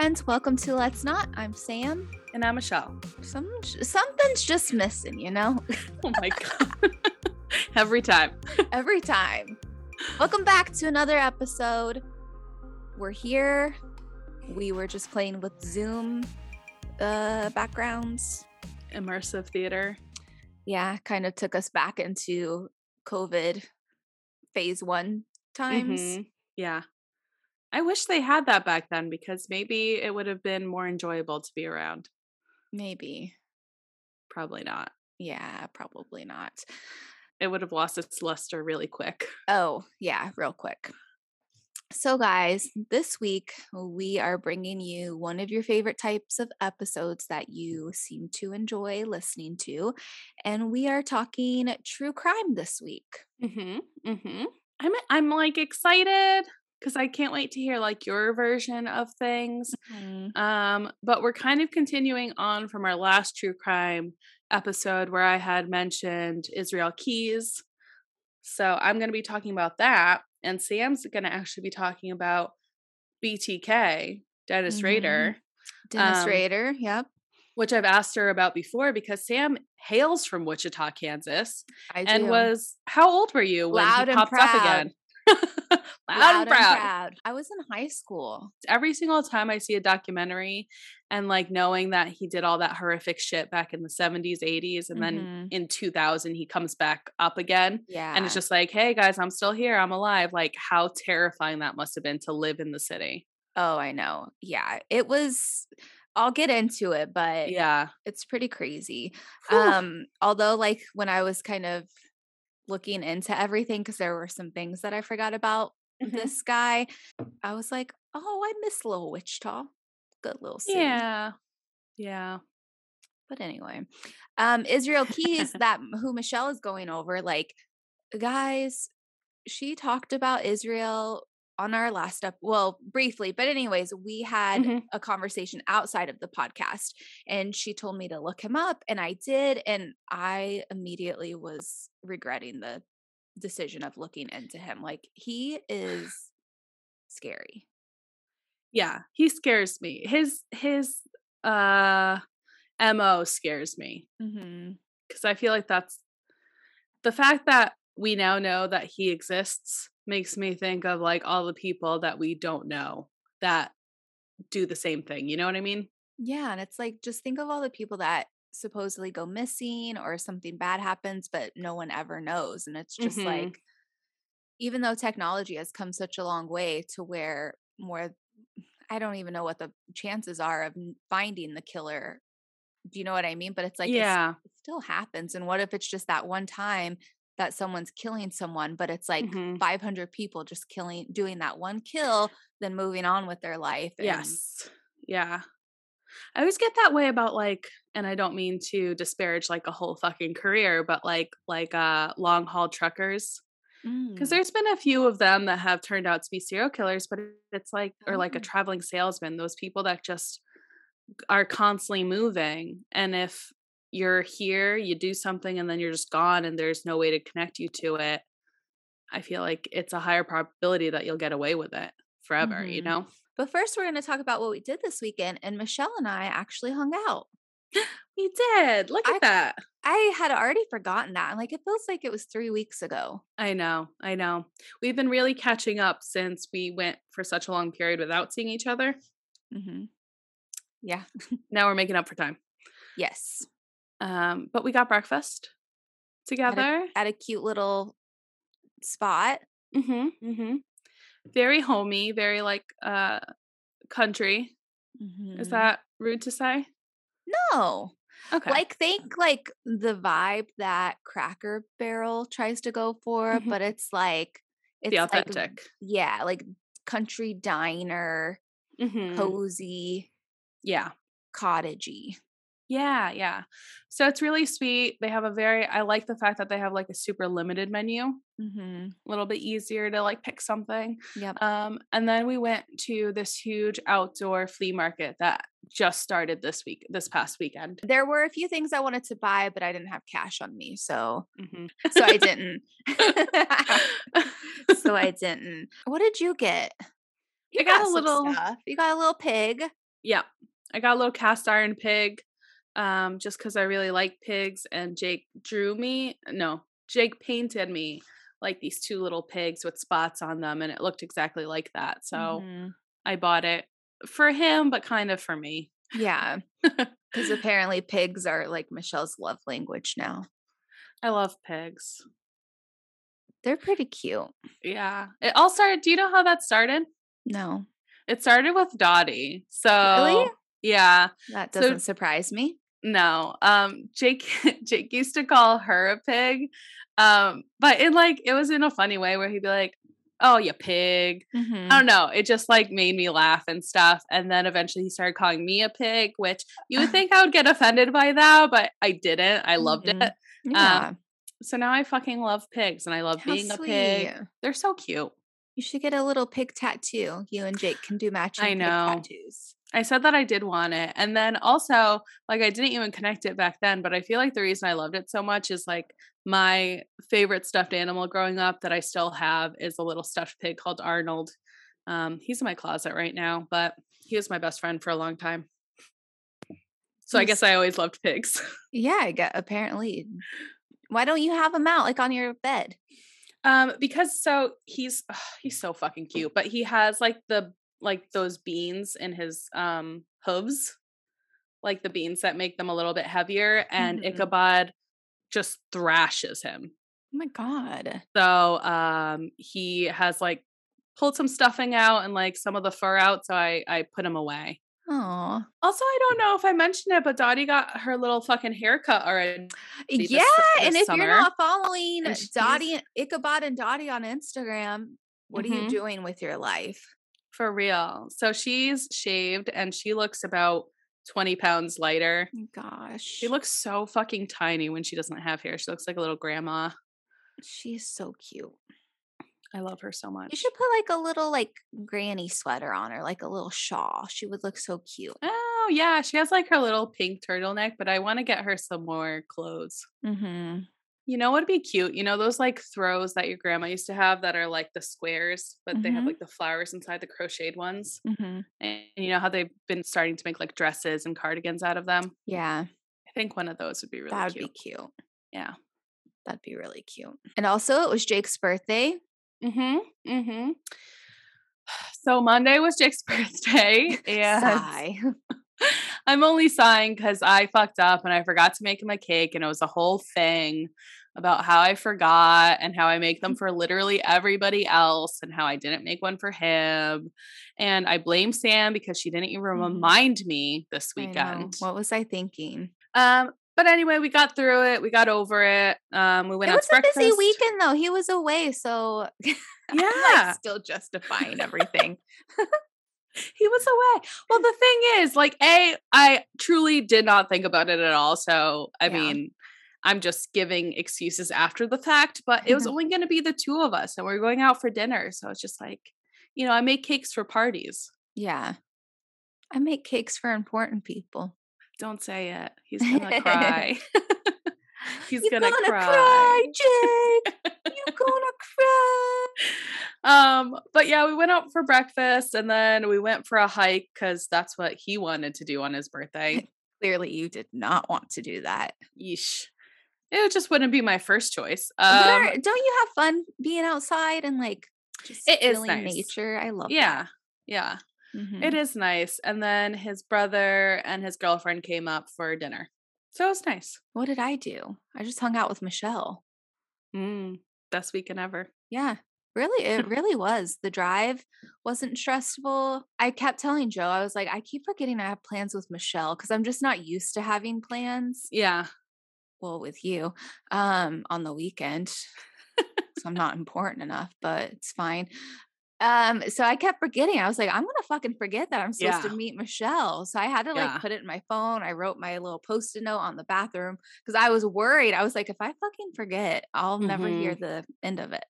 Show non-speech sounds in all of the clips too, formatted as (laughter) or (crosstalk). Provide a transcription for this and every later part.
friends. Welcome to Let's Not. I'm Sam. And I'm Michelle. Some something's just missing, you know. (laughs) Oh my god. (laughs) Every time. (laughs) Every time. Welcome back to another episode. We're here. We were just playing with Zoom uh backgrounds. Immersive theater. Yeah, kind of took us back into COVID phase 1 times. Mhm. Yeah. I wish they had that back then because maybe it would have been more enjoyable to be around. Maybe. Probably not. Yeah, probably not. It would have lost its luster really quick. Oh, yeah, real quick. So, guys, this week we are bringing you one of your favorite types of episodes that you seem to enjoy listening to. And we are talking true crime this week. Mhm. Mhm. I'm I'm like excited cuz I can't wait to hear like your version of things. Um, but we're kind of continuing on from our last true crime episode where I had mentioned Israel Keyes. So I'm going to be talking about that. And Sam's going to actually be talking about BTK, Dennis Mhm. Rader, Dennis Um, Rader, yep. which I've asked her about before because Sam hails from Wichita, Kansas, I and was how old were you when Loud he popped up again? (laughs) Loud, and proud. I was in high school. every single time I see a documentary and like knowing that he did all that horrific shit back in the 70s, 80s, and then Mhm. in 2000 he comes back up again. Yeah. And it's just like, hey guys, I'm still here. I'm alive. Like, how terrifying that must have been to live in the city. oh, I know. Yeah. It was, I'll get into it, but Yeah. it's pretty crazy. Whew. Um, although like when I was kind of looking into everything, because there were some things that I forgot about Mhm. this guy, I was like, oh, I miss little Wichita. Good little city. yeah. Yeah. But anyway, um, Israel Keyes, (laughs) that who Michelle is going over, like, guys, she talked about Israel on our last up well briefly but anyways we had Mhm. a conversation outside of the podcast and she told me to look him up and i did and i immediately was regretting the decision of looking into him like he is scary Yeah. He scares me. His his uh MO scares me. mm-hmm. because I feel like that's the fact that we now know that he exists makes me think of like all the people that we don't know that do the same thing. You know what I mean? Yeah, and it's like just think of all the people that supposedly go missing or something bad happens, but no one ever knows. And it's just Mhm. like, even though technology has come such a long way to where more, I don't even know what the chances are of finding the killer. Do you know what I mean? But it's like, it's- yeah. it still happens. And what if it's just that one time that someone's killing someone, but it's like Mhm. 500 people just killing, doing that one kill, then moving on with their life? and- Yes. Yeah. I always get that way about like, and I don't mean to disparage like a whole fucking career, but like like uh long haul truckers. Because Mm. there's been a few of them that have turned out to be serial killers, but it's like, or like a Oh. traveling salesman, those people that just are constantly moving. And if you're here, you do something, and then you're just gone, and there's no way to connect you to it, I feel like it's a higher probability that you'll get away with it forever, you Mhm. know? But first, we're going to talk about what we did this weekend. And Michelle and I actually hung out. (gasps) We did. Look at I- that. I had already forgotten that. Like, it feels like it was three weeks ago. I know. I know. We've been really catching up since we went for such a long period without seeing each other. Mm-hmm. Yeah. Now we're making up for time. Yes. Um, but we got breakfast together. At a cute little spot. Mm-hmm. Mm-hmm. Very homey, very like uh country. Is Mhm. Is that rude to say? No. Okay. Like, think like the vibe that Cracker Barrel tries to go for, Mhm. but it's like, it's the like, authentic. yeah, like country diner, Mhm. cozy, Yeah. cottagey. Yeah, yeah. So it's really sweet. They have a very I like the fact that they have like a super limited menu, a Mm-hmm. little bit easier to like pick something. Yep. Um, and then we went to this huge outdoor flea market that just started this week, this past weekend. there were a few things I wanted to buy, but I didn't have cash on me, so Mhm. so I didn't. (laughs) so I didn't. What did you get? You I got a little- stuff. You got a little pig. Yeah. I got a little cast iron pig um, just because I really like pigs. And Jake drew me, no, Jake painted me like these two little pigs with spots on them, and it looked exactly like that. So mm-hmm. I bought it for him, but kind of for me. Yeah. (laughs) Because apparently pigs are like Michelle's love language now. I love pigs. They're pretty cute. Yeah. It all started. Do you know how that started? No. It started with Dottie. So really? Yeah. That doesn't so, surprise me. No. Um Jake (laughs) Jake used to call her a pig. Um, but in like it was in a funny way where he'd be like, Oh, you pig. Mm-hmm. I don't know. It just like made me laugh and stuff. And then eventually he started calling me a pig, which you would (laughs) think I would get offended by that, but I didn't. I loved mm-hmm. it. Yeah. Um, so now I fucking love pigs and I love How being sweet. a pig. They're so cute. You should get a little pig tattoo. You and Jake can do matching I know. tattoos. I said that I did want it. And then also, like, I didn't even connect it back then, but I feel like the reason I loved it so much is like my favorite stuffed animal growing up that I still have is a little stuffed pig called Arnold. Um, he's in my closet right now, but he was my best friend for a long time. So I guess I always loved pigs. (laughs) Yeah, I get apparently. Why don't you have him out like on your bed? Um, because so he's (sighs) he's so fucking cute, but he has like the like those beans in his um hooves, like the beans that make them a little bit heavier, and mm-hmm. Ichabod just thrashes him. Oh my god. So um he has like pulled some stuffing out and like some of the fur out, so I I put him away. Oh. Also, I don't know if I mentioned it, but Dottie got her little fucking haircut already. Yeah, this, this and if summer. you're not following Dottie, Ichabod and Dottie on Instagram, what mm-hmm. are you mm-hmm. doing with your life? For real. So she's shaved and she looks about 20 pounds lighter. Gosh. She looks so fucking tiny when she doesn't have hair. She looks like a little grandma. She's so cute. I love her so much. You should put like a little like granny sweater on her, like a little shawl. She would look so cute. Oh yeah, she has like her little pink turtleneck, but I want to get her some more clothes. Mm-hmm. You know what'd be cute? You know those like throws that your grandma used to have that are like the squares, but mm-hmm. they have mm-hmm. like the flowers inside the crocheted ones. Mm-hmm. And you know how they've been starting to make like dresses and cardigans out of them. Yeah, I think one of those would be really. Cute. That would cute. be cute. Yeah, that'd be really cute. And also, it was Jake's birthday. Mm-hmm. Mm-hmm. (sighs) So Monday was Jake's (laughs) birthday, (laughs) and (laughs) I'm only sighing because I fucked up and I forgot to make him a cake, and it was a whole thing about how I forgot and how I make them for literally everybody else and how I didn't make one for him. And I blame Sam because she didn't even mm-hmm. remind me this weekend. What was I thinking? Um, but anyway, we got through it. We got over it. Um, we went. It was a busy weekend though. He was away, so (laughs) yeah, like still justifying (laughs) everything. (laughs) he was away. Well, the thing is, like, a, I truly did not think about it at all. So, I yeah. mean, I'm just giving excuses after the fact, but it was mm-hmm. only going to be the two of us and we are going out for dinner. So it's just like, you know, I make cakes for parties. Yeah. I make cakes for important people. Don't say it. He's going (laughs) to cry. (laughs) He's You're gonna, gonna cry. cry. Jake. (laughs) You're gonna cry. Um, but yeah, we went out for breakfast and then we went for a hike because that's what he wanted to do on his birthday. (laughs) Clearly, you did not want to do that. Yeesh it just wouldn't be my first choice. Um, are, don't you have fun being outside and like just it is nice. nature? I love. Yeah, that. yeah, mm-hmm. it is nice. And then his brother and his girlfriend came up for dinner, so it was nice. What did I do? I just hung out with Michelle. Mm, best weekend ever. Yeah, really, it (laughs) really was. The drive wasn't stressful. I kept telling Joe, I was like, I keep forgetting I have plans with Michelle because I'm just not used to having plans. Yeah well with you um on the weekend so i'm not important enough but it's fine um so i kept forgetting i was like i'm gonna fucking forget that i'm supposed yeah. to meet michelle so i had to like yeah. put it in my phone i wrote my little post-it note on the bathroom because i was worried i was like if i fucking forget i'll mm-hmm. never hear mm-hmm. the end of it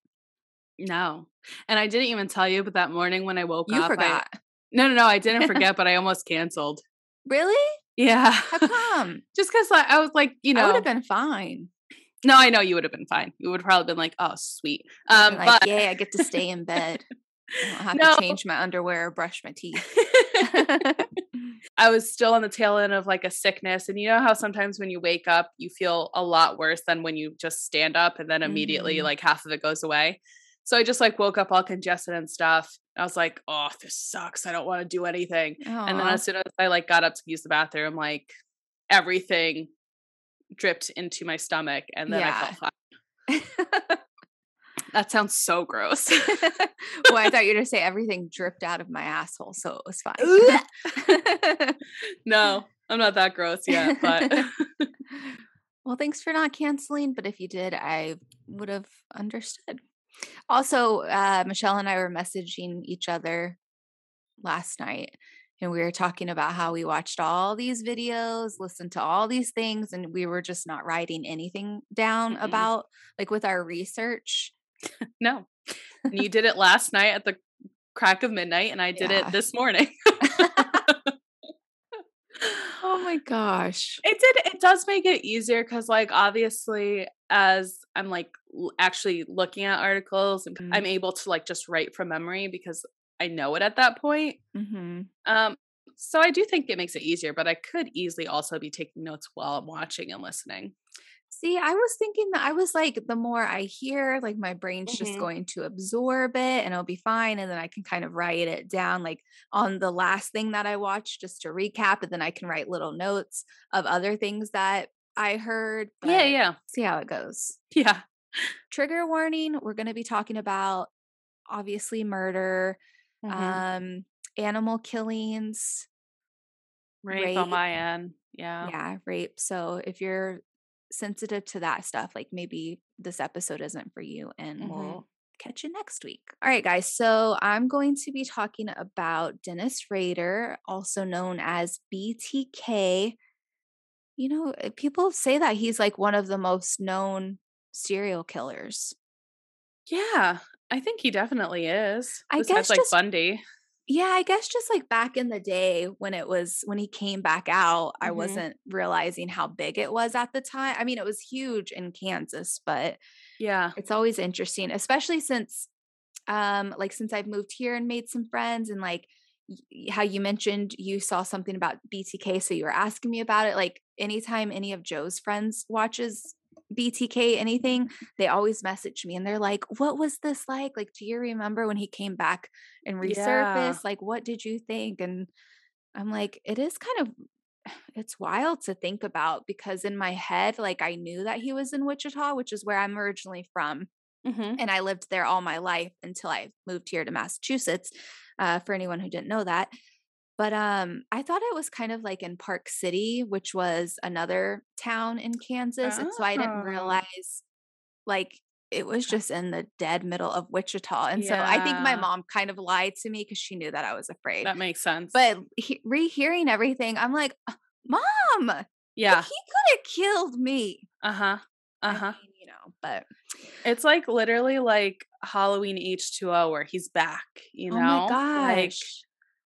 no and i didn't even tell you but that morning when i woke you up forgot I, no no no i didn't (laughs) forget but i almost canceled really yeah. How come? (laughs) Just because like, I was like, you know, I would have been fine. No, I know you would have been fine. You would probably been like, "Oh, sweet." Um, like, but yeah, I get to stay in bed. I don't have no. to change my underwear or brush my teeth. (laughs) I was still on the tail end of like a sickness. And you know how sometimes when you wake up, you feel a lot worse than when you just stand up and then immediately mm-hmm. like half of it goes away. So I just like woke up all congested and stuff. I was like, oh, this sucks. I don't want to do anything. Aww. And then as soon as I like got up to use the bathroom, like everything dripped into my stomach and then yeah. I felt fine. (laughs) that sounds so gross. well, I thought you were going to say everything dripped out of my asshole, so it was fine. (laughs) no, I'm not that gross yet, but (laughs) well, thanks for not canceling. But if you did, I would have understood. Also, uh, Michelle and I were messaging each other last night and we were talking about how we watched all these videos, listened to all these things, and we were just not writing anything down mm-hmm. about like with our research. no. And you did it last night at the crack of midnight, and I did yeah. it this morning. (laughs) oh my gosh. It did it does make it easier cuz like obviously as I'm like actually looking at articles mm-hmm. I'm able to like just write from memory because I know it at that point. Mm-hmm. Um, so I do think it makes it easier, but I could easily also be taking notes while I'm watching and listening. See, I was thinking that I was like, the more I hear, like my brain's mm-hmm. just going to absorb it and it'll be fine. And then I can kind of write it down, like on the last thing that I watched, just to recap. And then I can write little notes of other things that I heard. Yeah, yeah. See how it goes. Yeah. Trigger warning we're going to be talking about obviously murder, mm-hmm. um, animal killings, rape, rape on my end. Yeah. Yeah, rape. So if you're sensitive to that stuff, like maybe this episode isn't for you and mm-hmm. we'll catch you next week. All right, guys. So I'm going to be talking about Dennis Rader, also known as BTK. You know, eh, people say that he's like one of the most known serial killers. Yeah, I think he definitely is. I guess like just, Bundy. Yeah, I guess just like back in the day when it was when he came back out, mm-hmm. I wasn't realizing how big it was at the time. I mean, it was huge in Kansas, but yeah, it's always interesting, especially since um like since I've moved here and made some friends and like how you mentioned you saw something about BTK so you were asking me about it like anytime any of Joe's friends watches BTK anything, they always message me and they're like, What was this like? Like, do you remember when he came back and resurfaced? Yeah. Like, what did you think? And I'm like, It is kind of, (sighs) it's wild to think about because in my head, like, I knew that he was in Wichita, which is where I'm originally from. Mm-hmm. And I lived there all my life until I moved here to Massachusetts. Uh, for anyone who didn't know that. But um, I thought it was kind of like in Park City, which was another town in Kansas. Oh. And so I didn't oh. realize like it was just in the dead middle of Wichita. And yeah. so I think my mom kind of lied to me because she knew that I was afraid. That makes sense. But he, rehearing everything, I'm like, Mom, yeah, he could have killed me. Uh huh. Uh huh. You know, but it's like literally like Halloween H2O where he's back, you know? Oh my gosh. Like,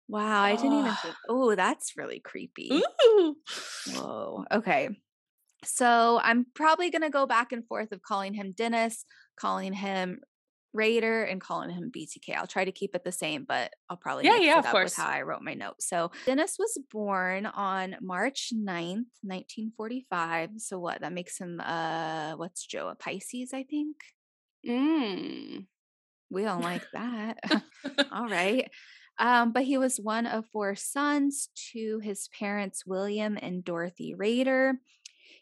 Wow, I didn't even think. Oh, that's really creepy. Ooh. Whoa. Okay. So I'm probably going to go back and forth of calling him Dennis, calling him Rader, and calling him BTK. I'll try to keep it the same, but I'll probably yeah, yeah, of course. with how I wrote my note. So Dennis was born on March 9th, 1945. So what? That makes him uh what's Joe? A Pisces, I think. Mm. We don't like (laughs) that. (laughs) All right. Um, but he was one of four sons to his parents, William and Dorothy Rader.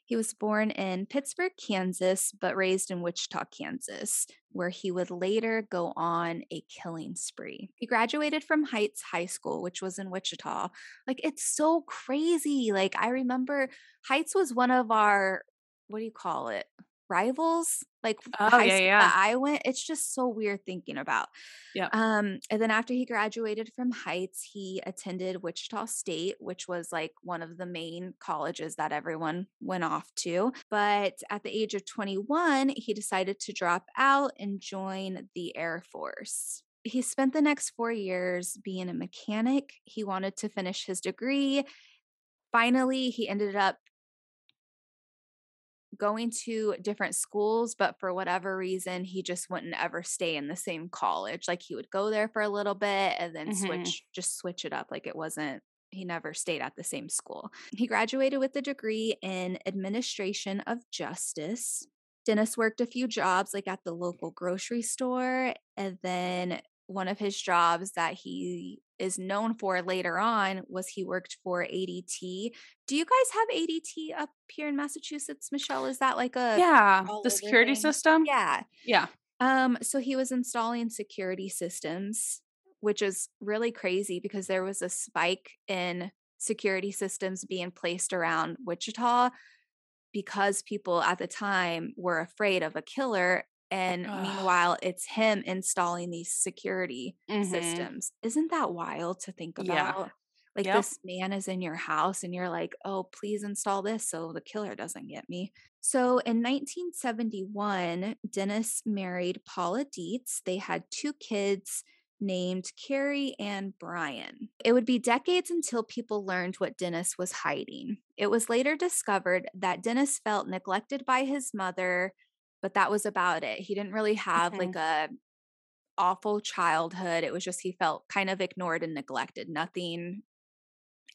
He was born in Pittsburg, Kansas, but raised in Wichita, Kansas, where he would later go on a killing spree. He graduated from Heights High School, which was in Wichita. Like, it's so crazy. Like, I remember Heights was one of our, what do you call it? Rivals like oh, yeah, yeah. I went it's just so weird thinking about. Yeah um and then after he graduated from Heights he attended Wichita State which was like one of the main colleges that everyone went off to. But at the age of 21 he decided to drop out and join the Air Force. He spent the next 4 years being a mechanic. He wanted to finish his degree. Finally he ended up going to different schools, but for whatever reason, he just wouldn't ever stay in the same college. Like he would go there for a little bit and then mm-hmm. switch, just switch it up. Like it wasn't he never stayed at the same school. He graduated with a degree in administration of justice. Dennis worked a few jobs like at the local grocery store and then one of his jobs that he is known for later on was he worked for ADT. Do you guys have ADT up here in Massachusetts, Michelle? Is that like a Yeah, the security thing? system? Yeah. Yeah. Um so he was installing security systems, which is really crazy because there was a spike in security systems being placed around Wichita because people at the time were afraid of a killer and Ugh. meanwhile, it's him installing these security Mhm. systems. Isn't that wild to think Yeah. about? Like Yep. this man is in your house and you're like, oh, please install this so the killer doesn't get me. So in 1971, Dennis married Paula Dietz. They had two kids named Carrie and Brian. It would be decades until people learned what Dennis was hiding. It was later discovered that Dennis felt neglected by his mother, but that was about it. He didn't really have Mhm. like a awful childhood. It was just he felt kind of ignored and neglected. Nothing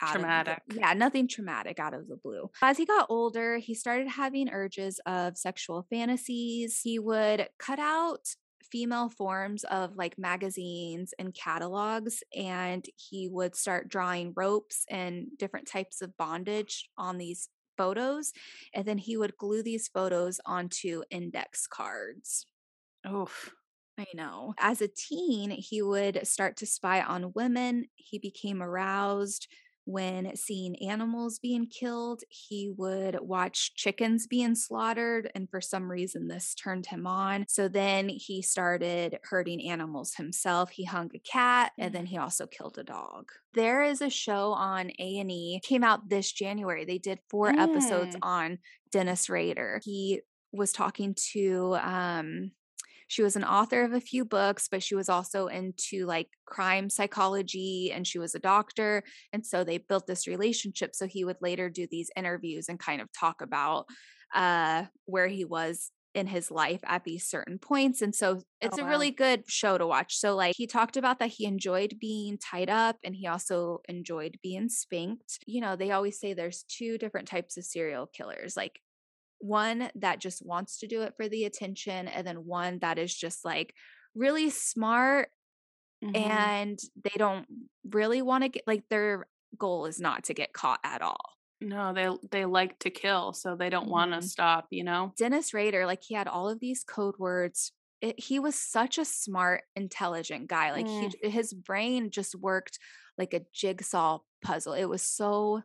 out of the- Traumatic. yeah, nothing traumatic out of the blue. As he got older, he started having urges of sexual fantasies. He would cut out female forms of like magazines and catalogs and he would start drawing ropes and different types of bondage on these photos and then he would glue these photos onto index cards. Oof. I know. As a teen, he would start to spy on women. He became aroused when seeing animals being killed. He would watch chickens being slaughtered. And for some reason, this turned him on. So then he started hurting animals himself. He hung a cat and then he also killed a dog. There is a show on A&E came out this January. They did four episodes Mm. on Dennis Rader. He was talking to um she was an author of a few books, but she was also into like crime psychology and she was a doctor. And so they built this relationship. So he would later do these interviews and kind of talk about uh, where he was in his life at these certain points. And so it's a wow. really good show to watch. So, like, he talked about that he enjoyed being tied up and he also enjoyed being spanked. You know, they always say there's two different types of serial killers like one that just wants to do it for the attention and then one that is just like really smart Mhm. and they don't really want to get like their goal is not to get caught at all. no, they they like to kill, so they don't want Mhm. to stop, you know? Dennis Rader, like he had all of these code words. It, he was such a smart, intelligent guy. Like he, his brain just worked like a jigsaw puzzle. It was so.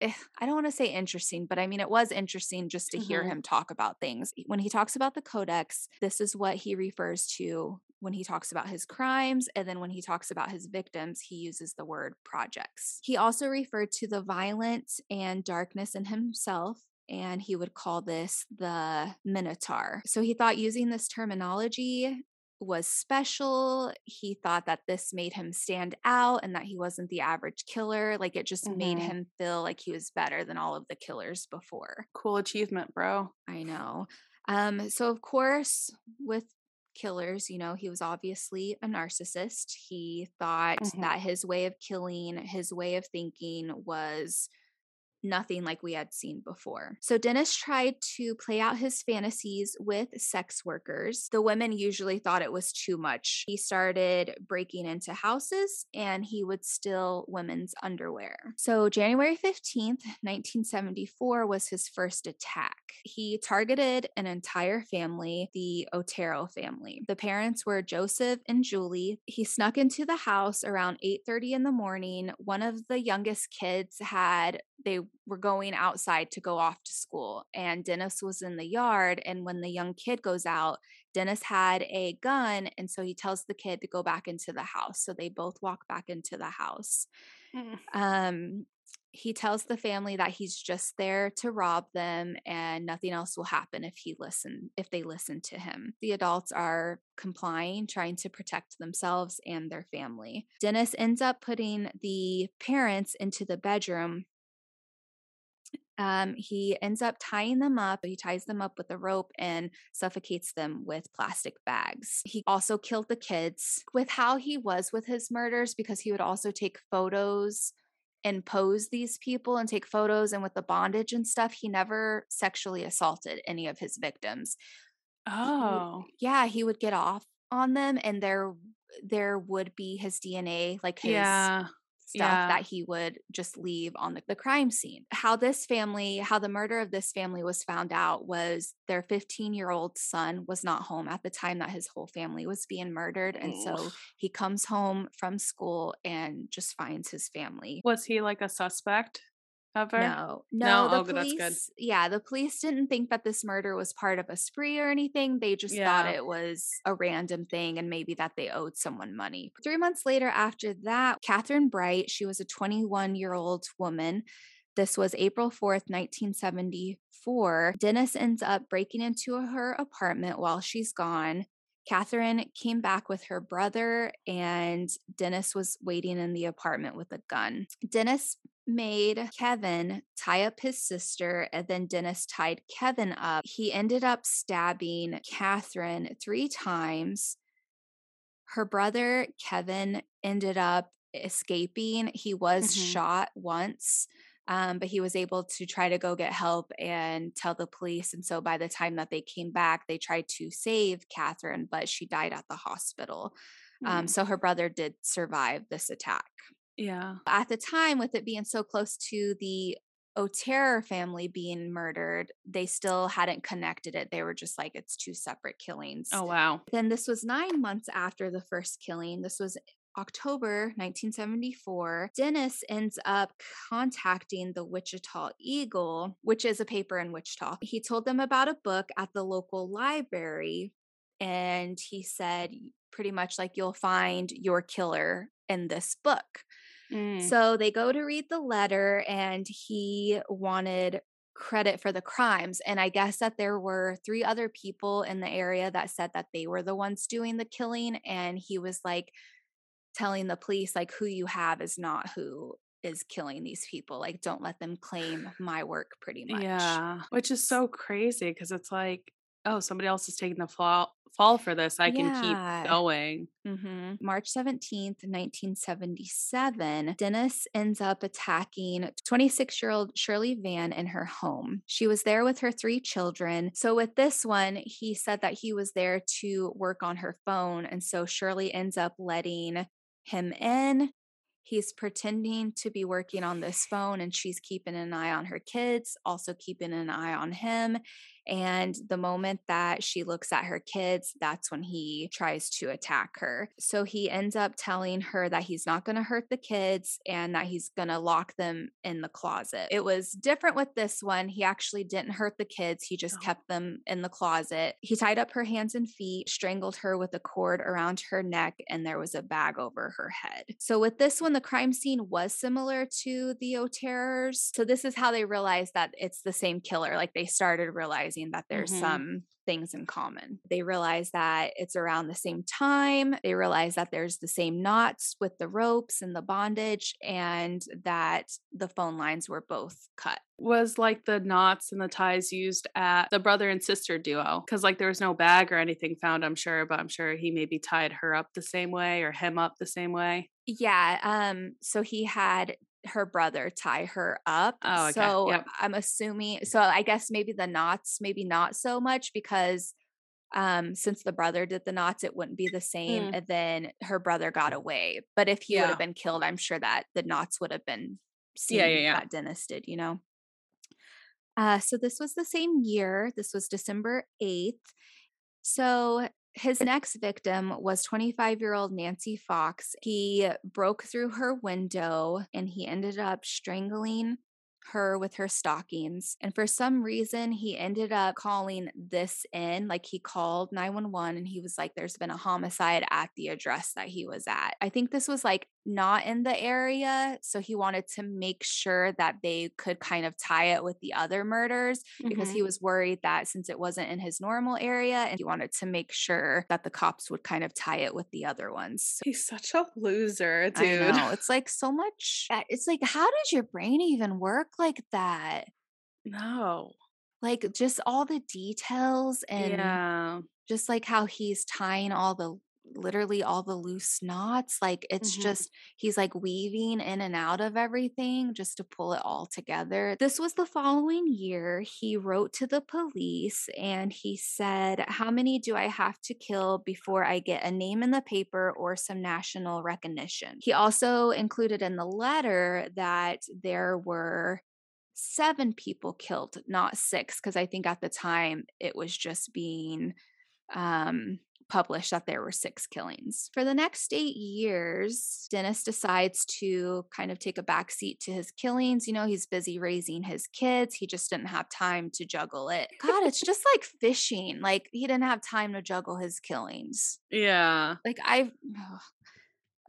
Eh, I don't want to say interesting, but I mean, it was interesting just to hear Mhm. him talk about things. When he talks about the codex, this is what he refers to when he talks about his crimes. And then when he talks about his victims, he uses the word projects. He also referred to the violence and darkness in himself and he would call this the Minotaur. So he thought using this terminology was special. He thought that this made him stand out and that he wasn't the average killer. Like it just made Mhm. him feel like he was better than all of the killers before. Cool achievement, bro. I know. Um, so of course, with killers, you know, he was obviously a narcissist. He thought Mhm. that his way of killing, his way of thinking was nothing like we had seen before. So Dennis tried to play out his fantasies with sex workers. The women usually thought it was too much. He started breaking into houses and he would steal women's underwear. So January 15th, 1974 was his first attack. He targeted an entire family, the Otero family. The parents were Joseph and Julie. He snuck into the house around 8:30 in the morning. One of the youngest kids had they were going outside to go off to school and Dennis was in the yard and when the young kid goes out Dennis had a gun and so he tells the kid to go back into the house so they both walk back into the house. Mm. um he tells the family that he's just there to rob them and nothing else will happen if he listen if they listen to him. The adults are complying trying to protect themselves and their family. Dennis ends up putting the parents into the bedroom um, he ends up tying them up. He ties them up with a rope and suffocates them with plastic bags. He also killed the kids with how he was with his murders because he would also take photos and pose these people and take photos and with the bondage and stuff, he never sexually assaulted any of his victims. Oh. He, yeah, he would get off on them and there there would be his DNA, like his Yeah. Stuff Yeah. that he would just leave on the, the crime scene. How this family, how the murder of this family was found out was their 15 year old son was not home at the time that his whole family was being murdered. And so he comes home from school and just finds his family. Was he like a suspect ever? No, No? no, the Oh, police, good. yeah, the police didn't think that this murder was part of a spree or anything. They just thought it was a random thing and maybe that they owed someone money. Three months later, after that, Catherine Bright, she was a 21 year old woman. This was April 4th, 1974. Dennis ends up breaking into her apartment while she's gone. Catherine came back with her brother, and Dennis was waiting in the apartment with a gun. Dennis made Kevin tie up his sister, and then Dennis tied Kevin up. He ended up stabbing Catherine three times. Her brother, Kevin, ended up escaping. He was Mhm. shot once. Um, but he was able to try to go get help and tell the police. And so by the time that they came back, they tried to save Catherine, but she died at the hospital. Um, Mm. so her brother did survive this attack. Yeah. At the time, with it being so close to the Otero family being murdered, they still hadn't connected it. They were just like, it's two separate killings. Oh wow. Then this was nine months after the first killing. This was October 1974. Dennis ends up contacting the Wichita Eagle, which is a paper in Wichita. He told them about a book at the local library, and he said, pretty much like, you'll find your killer in this book. Mm. So they go to read the letter, and he wanted credit for the crimes. And I guess that there were three other people in the area that said that they were the ones doing the killing. And he was like telling the police, like, who you have is not who is killing these people. Like, don't let them claim my work, pretty much. Yeah. Which is so crazy because it's like, oh, somebody else is taking the fall fall for this. I can keep going. hmm March 17th, 1977, Dennis ends up attacking 26 year old Shirley Vian in her home. She was there with her three children. So, with this one, he said that he was there to work on her phone. And so, Shirley ends up letting him in. He's pretending to be working on this phone, and she's keeping an eye on her kids, also keeping an eye on him. And the moment that she looks at her kids, that's when he tries to attack her. So he ends up telling her that he's not going to hurt the kids and that he's going to lock them in the closet. It was different with this one. He actually didn't hurt the kids, he just Oh. kept them in the closet. He tied up her hands and feet, strangled her with a cord around her neck, and there was a bag over her head. So with this one, the crime scene was similar to the Oteros. So this is how they realized that it's the same killer. Like they started realizing that there's Mhm. some things in common. They realize that it's around the same time. They realize that there's the same knots with the ropes and the bondage, and that the phone lines were both cut. Was like the knots and the ties used at the brother and sister duo because like there was no bag or anything found. I'm sure, but I'm sure he maybe tied her up the same way or him up the same way. Yeah. Um, so he had her brother tie her up. Oh, okay. So Yep. I'm assuming so I guess maybe the knots, maybe not so much because um since the brother did the knots, it wouldn't be the same. Mm. And then her brother got away. But if he would have been killed, I'm sure that the knots would have been seen Yeah, yeah, yeah. that Dennis did, you know. Uh, so this was the same year. This was December 8th. So his next victim was 25 year old Nancy Fox. He broke through her window and he ended up strangling her with her stockings. And for some reason, he ended up calling this in. Like he called 911 and he was like, There's been a homicide at the address that he was at. I think this was like not in the area. So he wanted to make sure that they could kind of tie it with the other murders because Mhm. he was worried that since it wasn't in his normal area and he wanted to make sure that the cops would kind of tie it with the other ones. he's such a loser, I dude. know. It's (laughs) like so much. uh, It's like, how does your brain even work like that? No. Like, just all the details and yeah. just like how he's tying all the literally all the loose knots. Like it's mm-hmm. just, he's like weaving in and out of everything just to pull it all together. This was the following year. He wrote to the police and he said, How many do I have to kill before I get a name in the paper or some national recognition? He also included in the letter that there were seven people killed, not six, because I think at the time it was just being um, published that there were six killings. For the next eight years, Dennis decides to kind of take a backseat to his killings. You know, he's busy raising his kids. He just didn't have time to juggle it. God, it's just like fishing. Like he didn't have time to juggle his killings. Yeah. Like I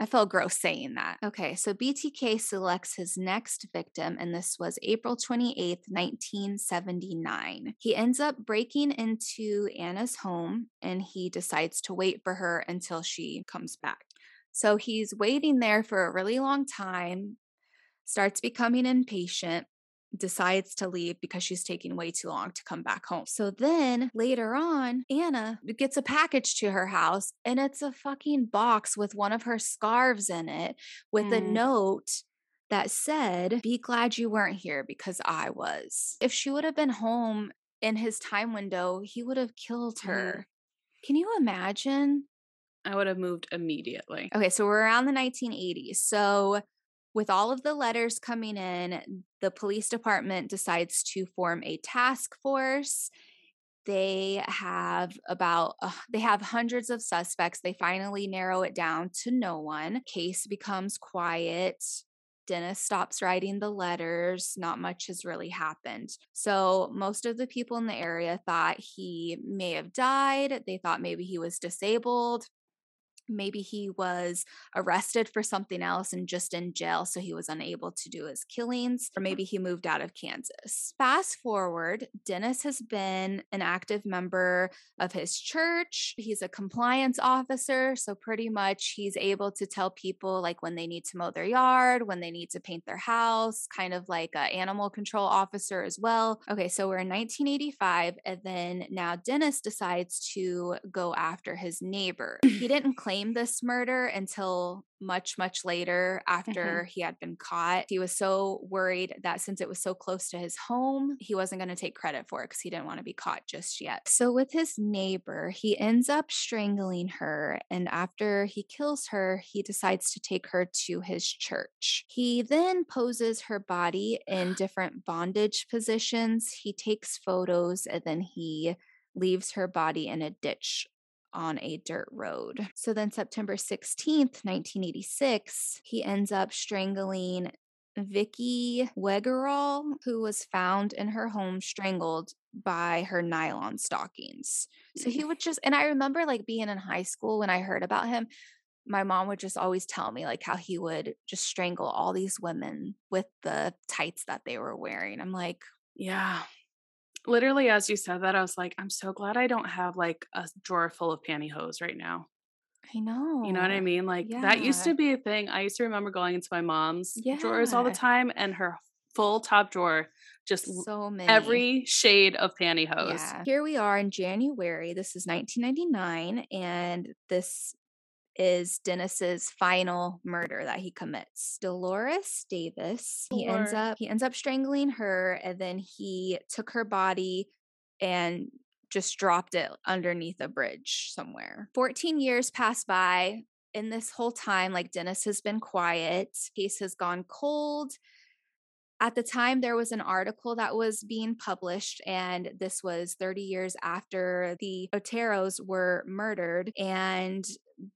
I felt gross saying that. Okay, so BTK selects his next victim, and this was April 28th, 1979. He ends up breaking into Anna's home and he decides to wait for her until she comes back. So he's waiting there for a really long time, starts becoming impatient, decides to leave because she's taking way too long to come back home. So then later on, Anna gets a package to her house and it's a fucking box with one of her scarves in it with mm. a note that said, Be glad you weren't here because I was. If she would have been home in his time window, he would have killed her. Mm. Can you imagine? I would have moved immediately. Okay, so we're around the 1980s. So with all of the letters coming in, the police department decides to form a task force. They have about uh, they have hundreds of suspects. They finally narrow it down to no one. Case becomes quiet. Dennis stops writing the letters. Not much has really happened. So, most of the people in the area thought he may have died. They thought maybe he was disabled maybe he was arrested for something else and just in jail, so he was unable to do his killings, or maybe he moved out of Kansas. Fast forward, Dennis has been an active member of his church. He's a compliance officer, so pretty much he's able to tell people like when they need to mow their yard, when they need to paint their house, kind of like an animal control officer as well. Okay, so we're in 1985, and then now Dennis decides to go after his neighbor. He didn't claim claim this murder until much, much later mm-hmm. after mm-hmm. he had been caught. He was so worried that since it was so close to his home, he wasn't going to take credit for it because he didn't want to be caught just yet. So, with his neighbor, he ends up strangling her. And after he kills her, he decides to take her to his church. He then poses her body in (sighs) different bondage positions. He takes photos and then he leaves her body in a ditch on a dirt road. So then, September 16th, 1986, he ends up strangling Vicky Wegerle, who was found in her home strangled by her nylon stockings. So he would just, and I remember like being in high school when I heard about him, my mom would just always tell me like how he would just strangle all these women with the tights that they were wearing. I'm like, yeah, literally as you said that, I was like, I'm so glad I don't have like a drawer full of pantyhose right now. I know. You know what I mean? Like yeah. that used to be a thing. I used to remember going into my mom's yeah. drawers all the time and her full top drawer just so many. every shade of pantyhose. Yeah. Here we are in January. This is 1999 and this is Dennis's final murder that he commits. Dolores Davis. He ends up he ends up strangling her and then he took her body and just dropped it underneath a bridge somewhere. 14 years pass by. In this whole time, like Dennis has been quiet. Case has gone cold. At the time, there was an article that was being published, and this was 30 years after the Oteros were murdered. And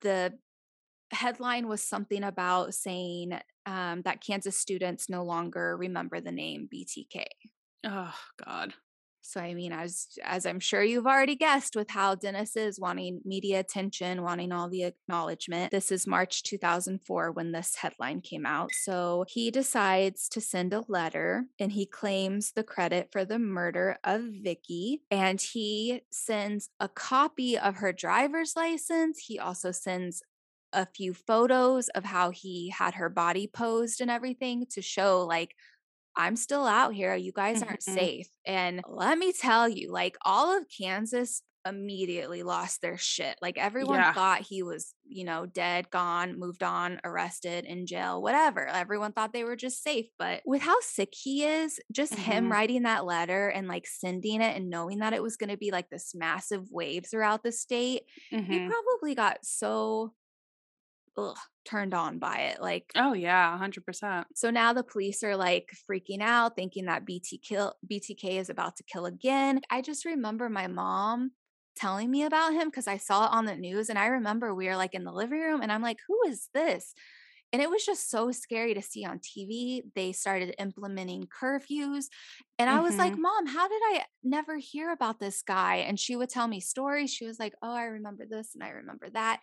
the headline was something about saying um, that Kansas students no longer remember the name BTK. Oh God. So I mean, as as I'm sure you've already guessed, with how Dennis is wanting media attention, wanting all the acknowledgement. This is March 2004 when this headline came out. So he decides to send a letter, and he claims the credit for the murder of Vicky, and he sends a copy of her driver's license. He also sends a few photos of how he had her body posed and everything to show like I'm still out here. You guys aren't mm-hmm. safe. And let me tell you, like all of Kansas immediately lost their shit. Like everyone Yeah. thought he was, you know, dead, gone, moved on, arrested, in jail, whatever. Everyone thought they were just safe. But with how sick he is, just him Mhm. writing that letter and like sending it and knowing that it was going to be like this massive wave throughout the state, he Mhm. probably got so ugh, turned on by it. Like, Oh yeah, 100%. so now the police are like freaking out, thinking that BT kill, BTK is about to kill again. I just remember my mom telling me about him because I saw it on the news. And I remember we were like in the living room and I'm like, who is this? And it was just so scary to see on TV. They started implementing curfews. And I was like, Mhm. Mom, how did I never hear about this guy? And she would tell me stories. She was like, Oh, I remember this and I remember that.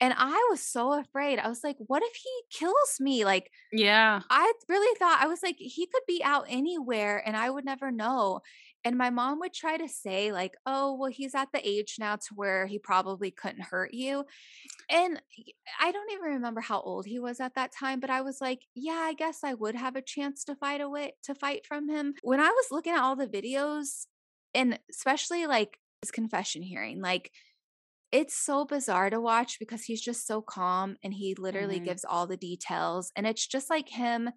And I was so afraid. I was like, What if he kills me? Like, Yeah. I really thought I was like, he could be out anywhere and I would never know. And my mom would try to say, like, oh, well, he's at the age now to where he probably couldn't hurt you. And I don't even remember how old he was at that time, but I was like, yeah, I guess I would have a chance to fight away to fight from him. When I was looking at all the videos, and especially like his confession hearing, like it's so bizarre to watch because he's just so calm and he literally Mhm. gives all the details and it's just like him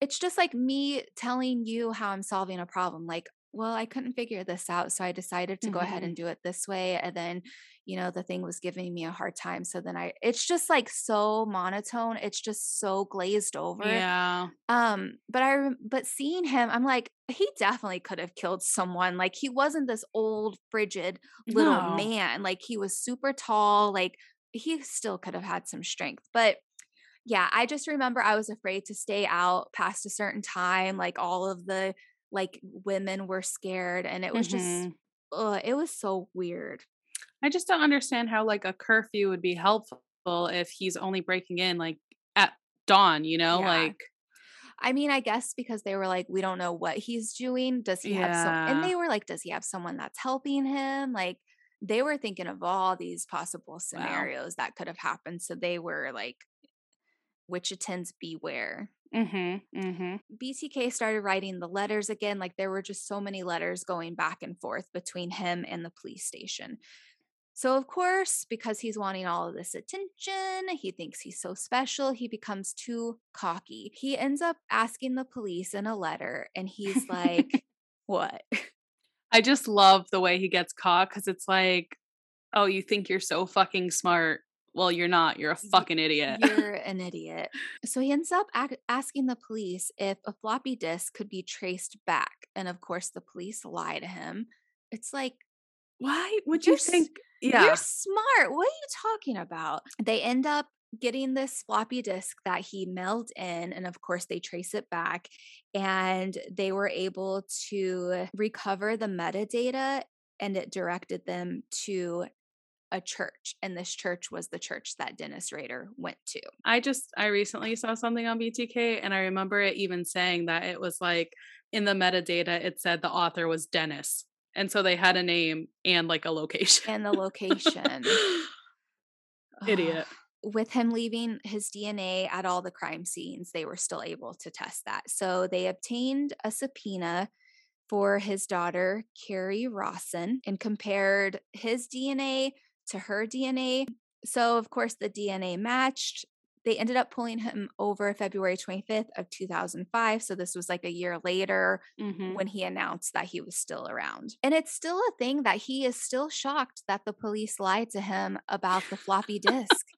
it's just like me telling you how I'm solving a problem like well I couldn't figure this out so I decided to go ahead and do it this way and then you know the thing was giving me a hard time so then I it's just like so monotone it's just so glazed over Yeah. um, but I but seeing him, I'm like, he definitely could have killed someone. Like he wasn't this old, frigid little No. man. Like he was super tall. Like he still could have had some strength. But yeah, I just remember I was afraid to stay out past a certain time. Like all of the like women were scared, and it was just, Mhm. ugh, it was so weird. I just don't understand how like a curfew would be helpful if he's only breaking in like at dawn, you know? Yeah. Like I mean, I guess because they were like, we don't know what he's doing. Does he have some? And they were like, does he have someone that's helping him? Like, they were thinking of all these possible scenarios that could have happened. So they were like, Wichitans beware. Mhm. Mhm. BTK started writing the letters again. Like, there were just so many letters going back and forth between him and the police station. So, of course, because he's wanting all of this attention, he thinks he's so special, he becomes too cocky. He ends up asking the police in a letter, and he's like, (laughs) What? I just love the way he gets caught cuz it's like, "Oh, you think you're so fucking smart. Well, you're not. You're a fucking idiot." (laughs) You're an idiot. So he ends up ac- asking the police if a floppy disk could be traced back. And of course, the police lie to him. It's like, Why would you think You're smart. What are you talking about? They end up getting this floppy disk that he mailed in. And of course, they trace it back. And they were able to recover the metadata and it directed them to a church. And this church was the church that Dennis Rader went to. I just I recently saw something on BTK and I remember it even saying that it was like in the metadata it said the author was Dennis. And so they had a name and like a location. And the location. (laughs) Idiot. Ah, with him leaving his DNA at all the crime scenes, they were still able to test that. So they obtained a subpoena for his daughter, Kerri Rawson, and compared his DNA to her DNA. So, of course, the DNA matched. They ended up pulling him over February 25th of 2005. So this was like a year later Mhm. when he announced that he was still around. And it's still a thing that he is still shocked that the police lied to him about the floppy disk. (laughs)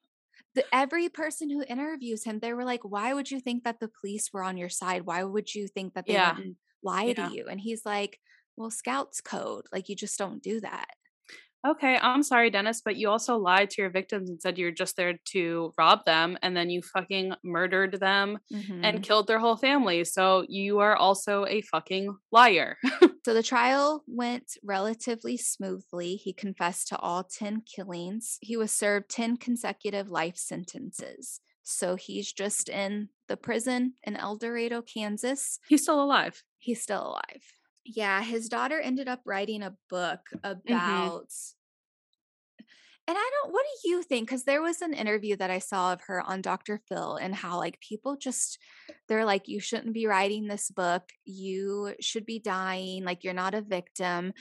The, every person who interviews him, they were like, Why would you think that the police were on your side? Why would you think that they Yeah. wouldn't lie Yeah. to you? And he's like, Well, scouts code. Like, you just don't do that. Okay, I'm sorry, Dennis, but you also lied to your victims and said you're just there to rob them, and then you fucking murdered them Mhm. and killed their whole family. So you are also a fucking liar. (laughs) So the trial went relatively smoothly. He confessed to all 10 killings. He was served 10 consecutive life sentences. So he's just in the prison in El Dorado, Kansas. He's still alive. He's still alive. Yeah, his daughter ended up writing a book about. And I don't, what do you think? Because there was an interview that I saw of her on Dr. Phil and how, like, people just, they're like, you shouldn't be writing this book. You should be dying. Like, you're not a victim.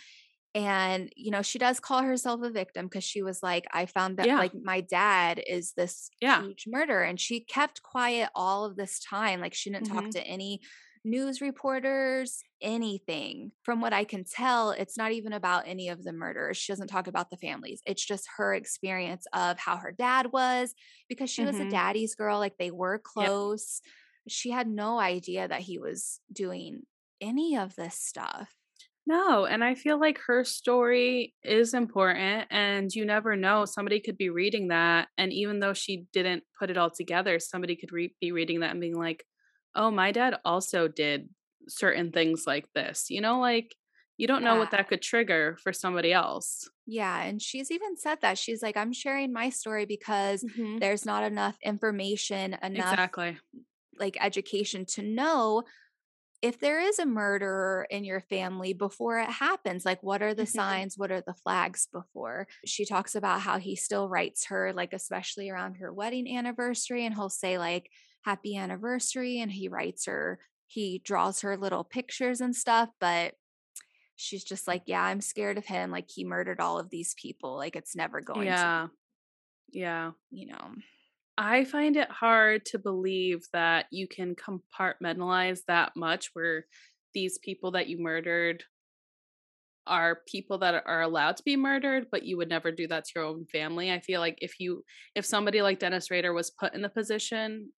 And, you know, she does call herself a victim because she was like, I found that Yeah. like my dad is this Yeah. huge murderer. And she kept quiet all of this time. Like she didn't talk Mhm. to any news reporters, anything. From what I can tell, it's not even about any of the murders. She doesn't talk about the families. It's just her experience of how her dad was because she was a Mhm. daddy's girl. Like they were close. She had no idea that he was doing any of this stuff. No, and I feel like her story is important, and you never know. Somebody could be reading that, and even though she didn't put it all together, somebody could re- be reading that and being like, "Oh, my dad also did certain things like this." You know, like you don't know what that could trigger for somebody else. Yeah, and she's even said that. She's like, I'm sharing my story because Mhm. there's not enough information, enough Exactly. like education to know if there is a murderer in your family before it happens. Like, what are the Mhm. signs? What are the flags before? She talks about how he still writes her, like, especially around her wedding anniversary, and he'll say, like, happy anniversary. And he writes her, he draws her little pictures and stuff, but she's just like, yeah, I'm scared of him. Like, he murdered all of these people. Like, it's never going to, Yeah. Yeah. you know. I find it hard to believe that you can compartmentalize that much where these people that you murdered are people that are allowed to be murdered, but you would never do that to your own family. I feel like if you if somebody like Dennis Rader was put in the position,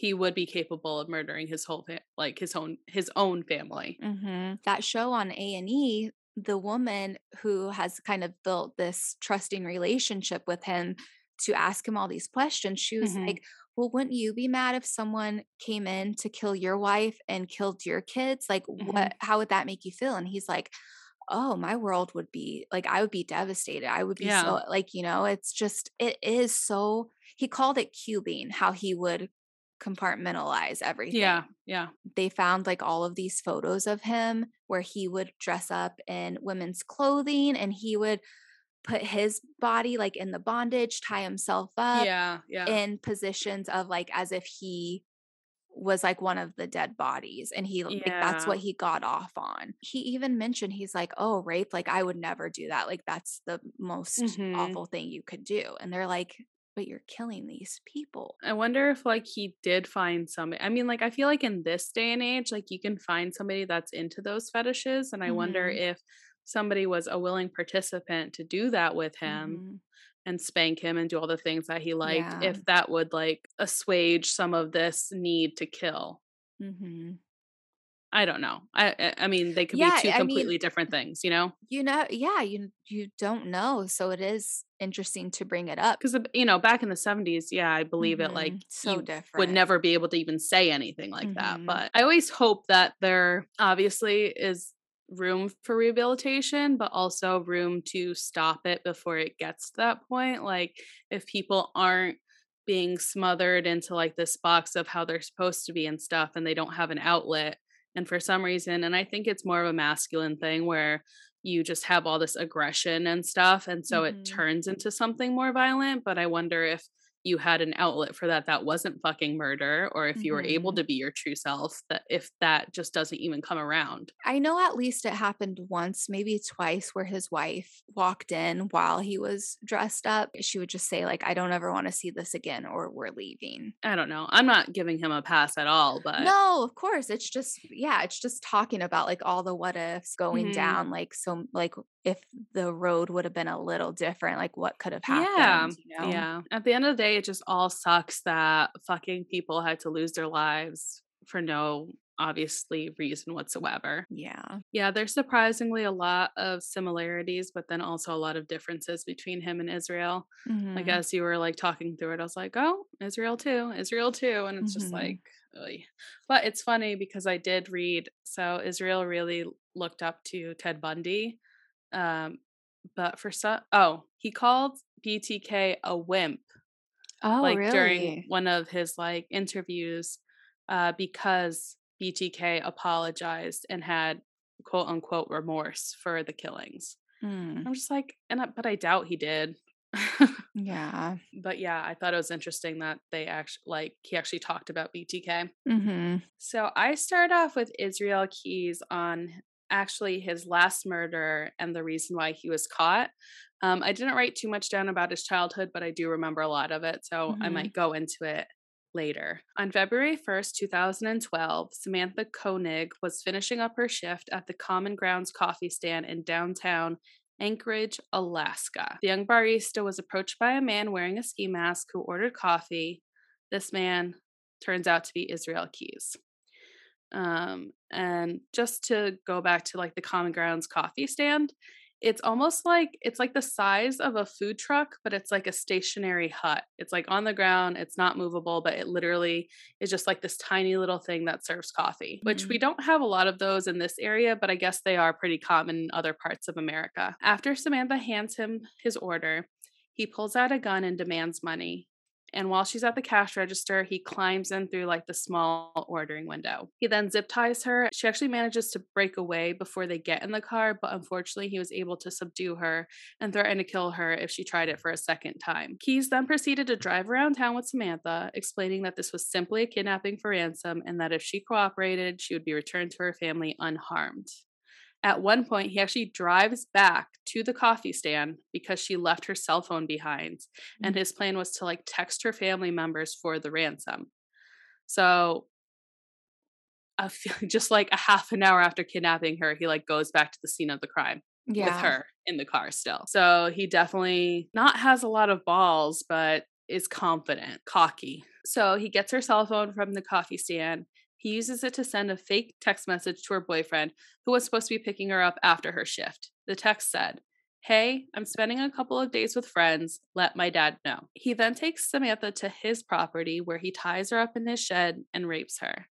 he would be capable of murdering his whole fa- like his own his own family. hmm That show on A and E, the woman who has kind of built this trusting relationship with him to ask him all these questions, she was Mhm. like, "Well, wouldn't you be mad if someone came in to kill your wife and killed your kids? Like, Mhm. what? How would that make you feel?" And he's like, "Oh, my world would be like, I would be devastated. I would be Yeah. so like, you know, it's just, it is so." He called it cubing, how he would compartmentalize everything Yeah, yeah. they found like all of these photos of him where he would dress up in women's clothing and he would put his body like in the bondage, tie himself up Yeah, yeah. in positions of like as if he was like one of the dead bodies and he like that's what he got off on. He even mentioned he's like, "Oh, rape, like I would never do that. Like that's the most Mhm. awful thing you could do." And they're like, "But you're killing these people." I wonder if like he did find somebody. I mean, like I feel like in this day and age, like you can find somebody that's into those fetishes, and I wonder Mhm. if somebody was a willing participant to do that with him Mhm. and spank him and do all the things that he liked, Yeah. if that would like assuage some of this need to kill. Mhm. I don't know. I I, mean, they could Yeah, be two I mean, completely different things, you know? You know, yeah, you you don't know, so it is interesting to bring it up. Because you know, back in the seventies, yeah, I believe it. Like Mhm, so you would never be able to even say anything like that. Mhm. But I always hope that there obviously is room for rehabilitation, but also room to stop it before it gets to that point. Like if people aren't being smothered into like this box of how they're supposed to be and stuff, and they don't have an outlet. And for some reason, and I think it's more of a masculine thing where you just have all this aggression and stuff. And so it Mhm. turns into something more violent. But I wonder if you had an outlet for that that wasn't fucking murder, or if you were able Mhm. to be your true self, that if that just doesn't even come around. I know at least it happened once, maybe twice, where his wife walked in while he was dressed up. She would just say, like, I don't ever want to see this again, or we're leaving. I don't know. I'm not giving him a pass at all, but No, of course. It's just, yeah, it's just talking about like all the what ifs going Mhm. down. Like, so, like, if the road would have been a little different, like, what could have Yeah, happened, you know? yeah. At the end of the day, it just all sucks that fucking people had to lose their lives for no obviously reason whatsoever. Yeah. Yeah, there's surprisingly a lot of similarities, but then also a lot of differences between him and Israel. Like Mhm. as you were like talking through it, I was like, oh, Israel too, Israel too. And it's just Mhm. like, oy. but it's funny because I did read. So Israel really looked up to Ted Bundy. Um, but for some, oh, he called BTK a wimp Oh, like really? during one of his like interviews uh because BTK apologized and had quote unquote remorse for the killings. Mm, I'm just like and I, but I doubt he did. yeah. (laughs) but yeah, I thought it was interesting that they actually like he actually talked about BTK. hmm So I start off with Israel Keyes on actually his last murder and the reason why he was caught. Um, I didn't write too much down about his childhood, but I do remember a lot of it. So mm-hmm. I might go into it later. On February 1st, 2012, Samantha Koenig was finishing up her shift at the Common Grounds coffee stand in downtown Anchorage, Alaska. The young barista was approached by a man wearing a ski mask who ordered coffee. This man turns out to be Israel Keyes. Um, and just to go back to like the Common Grounds coffee stand, it's almost like it's like the size of a food truck but it's like a stationary hut. It's like on the ground it's not movable but it literally is just like this tiny little thing that serves coffee which we mm-hmm. don't have a lot of those in this area but i guess they are pretty common in other parts of america. After samantha hands him his order he pulls out a gun and demands money and while she's at the cash register, he climbs in through like the small ordering window. He then zip ties her. She actually manages to break away before they get in the car, but unfortunately, he was able to subdue her and threaten to kill her if she tried it for a second time. Keyes then proceeded to drive around town with Samantha, explaining that this was simply a kidnapping for ransom and that if she cooperated, she would be returned to her family unharmed. At one point, he actually drives back to the coffee stand because she left her cell phone behind. Mm-hmm. And his plan was to like text her family members for the ransom. So feel (laughs) just like a half an hour after kidnapping her, he like goes back to the scene of the crime yeah. with her in the car still. So he definitely not has a lot of balls, but is confident, cocky. So he gets her cell phone from the coffee stand he uses it to send a fake text message to her boyfriend, who was supposed to be picking her up after her shift. The text said, Hey, I'm spending a couple of days with friends. Let my dad know. He then takes Samantha to his property where he ties her up in his shed and rapes her.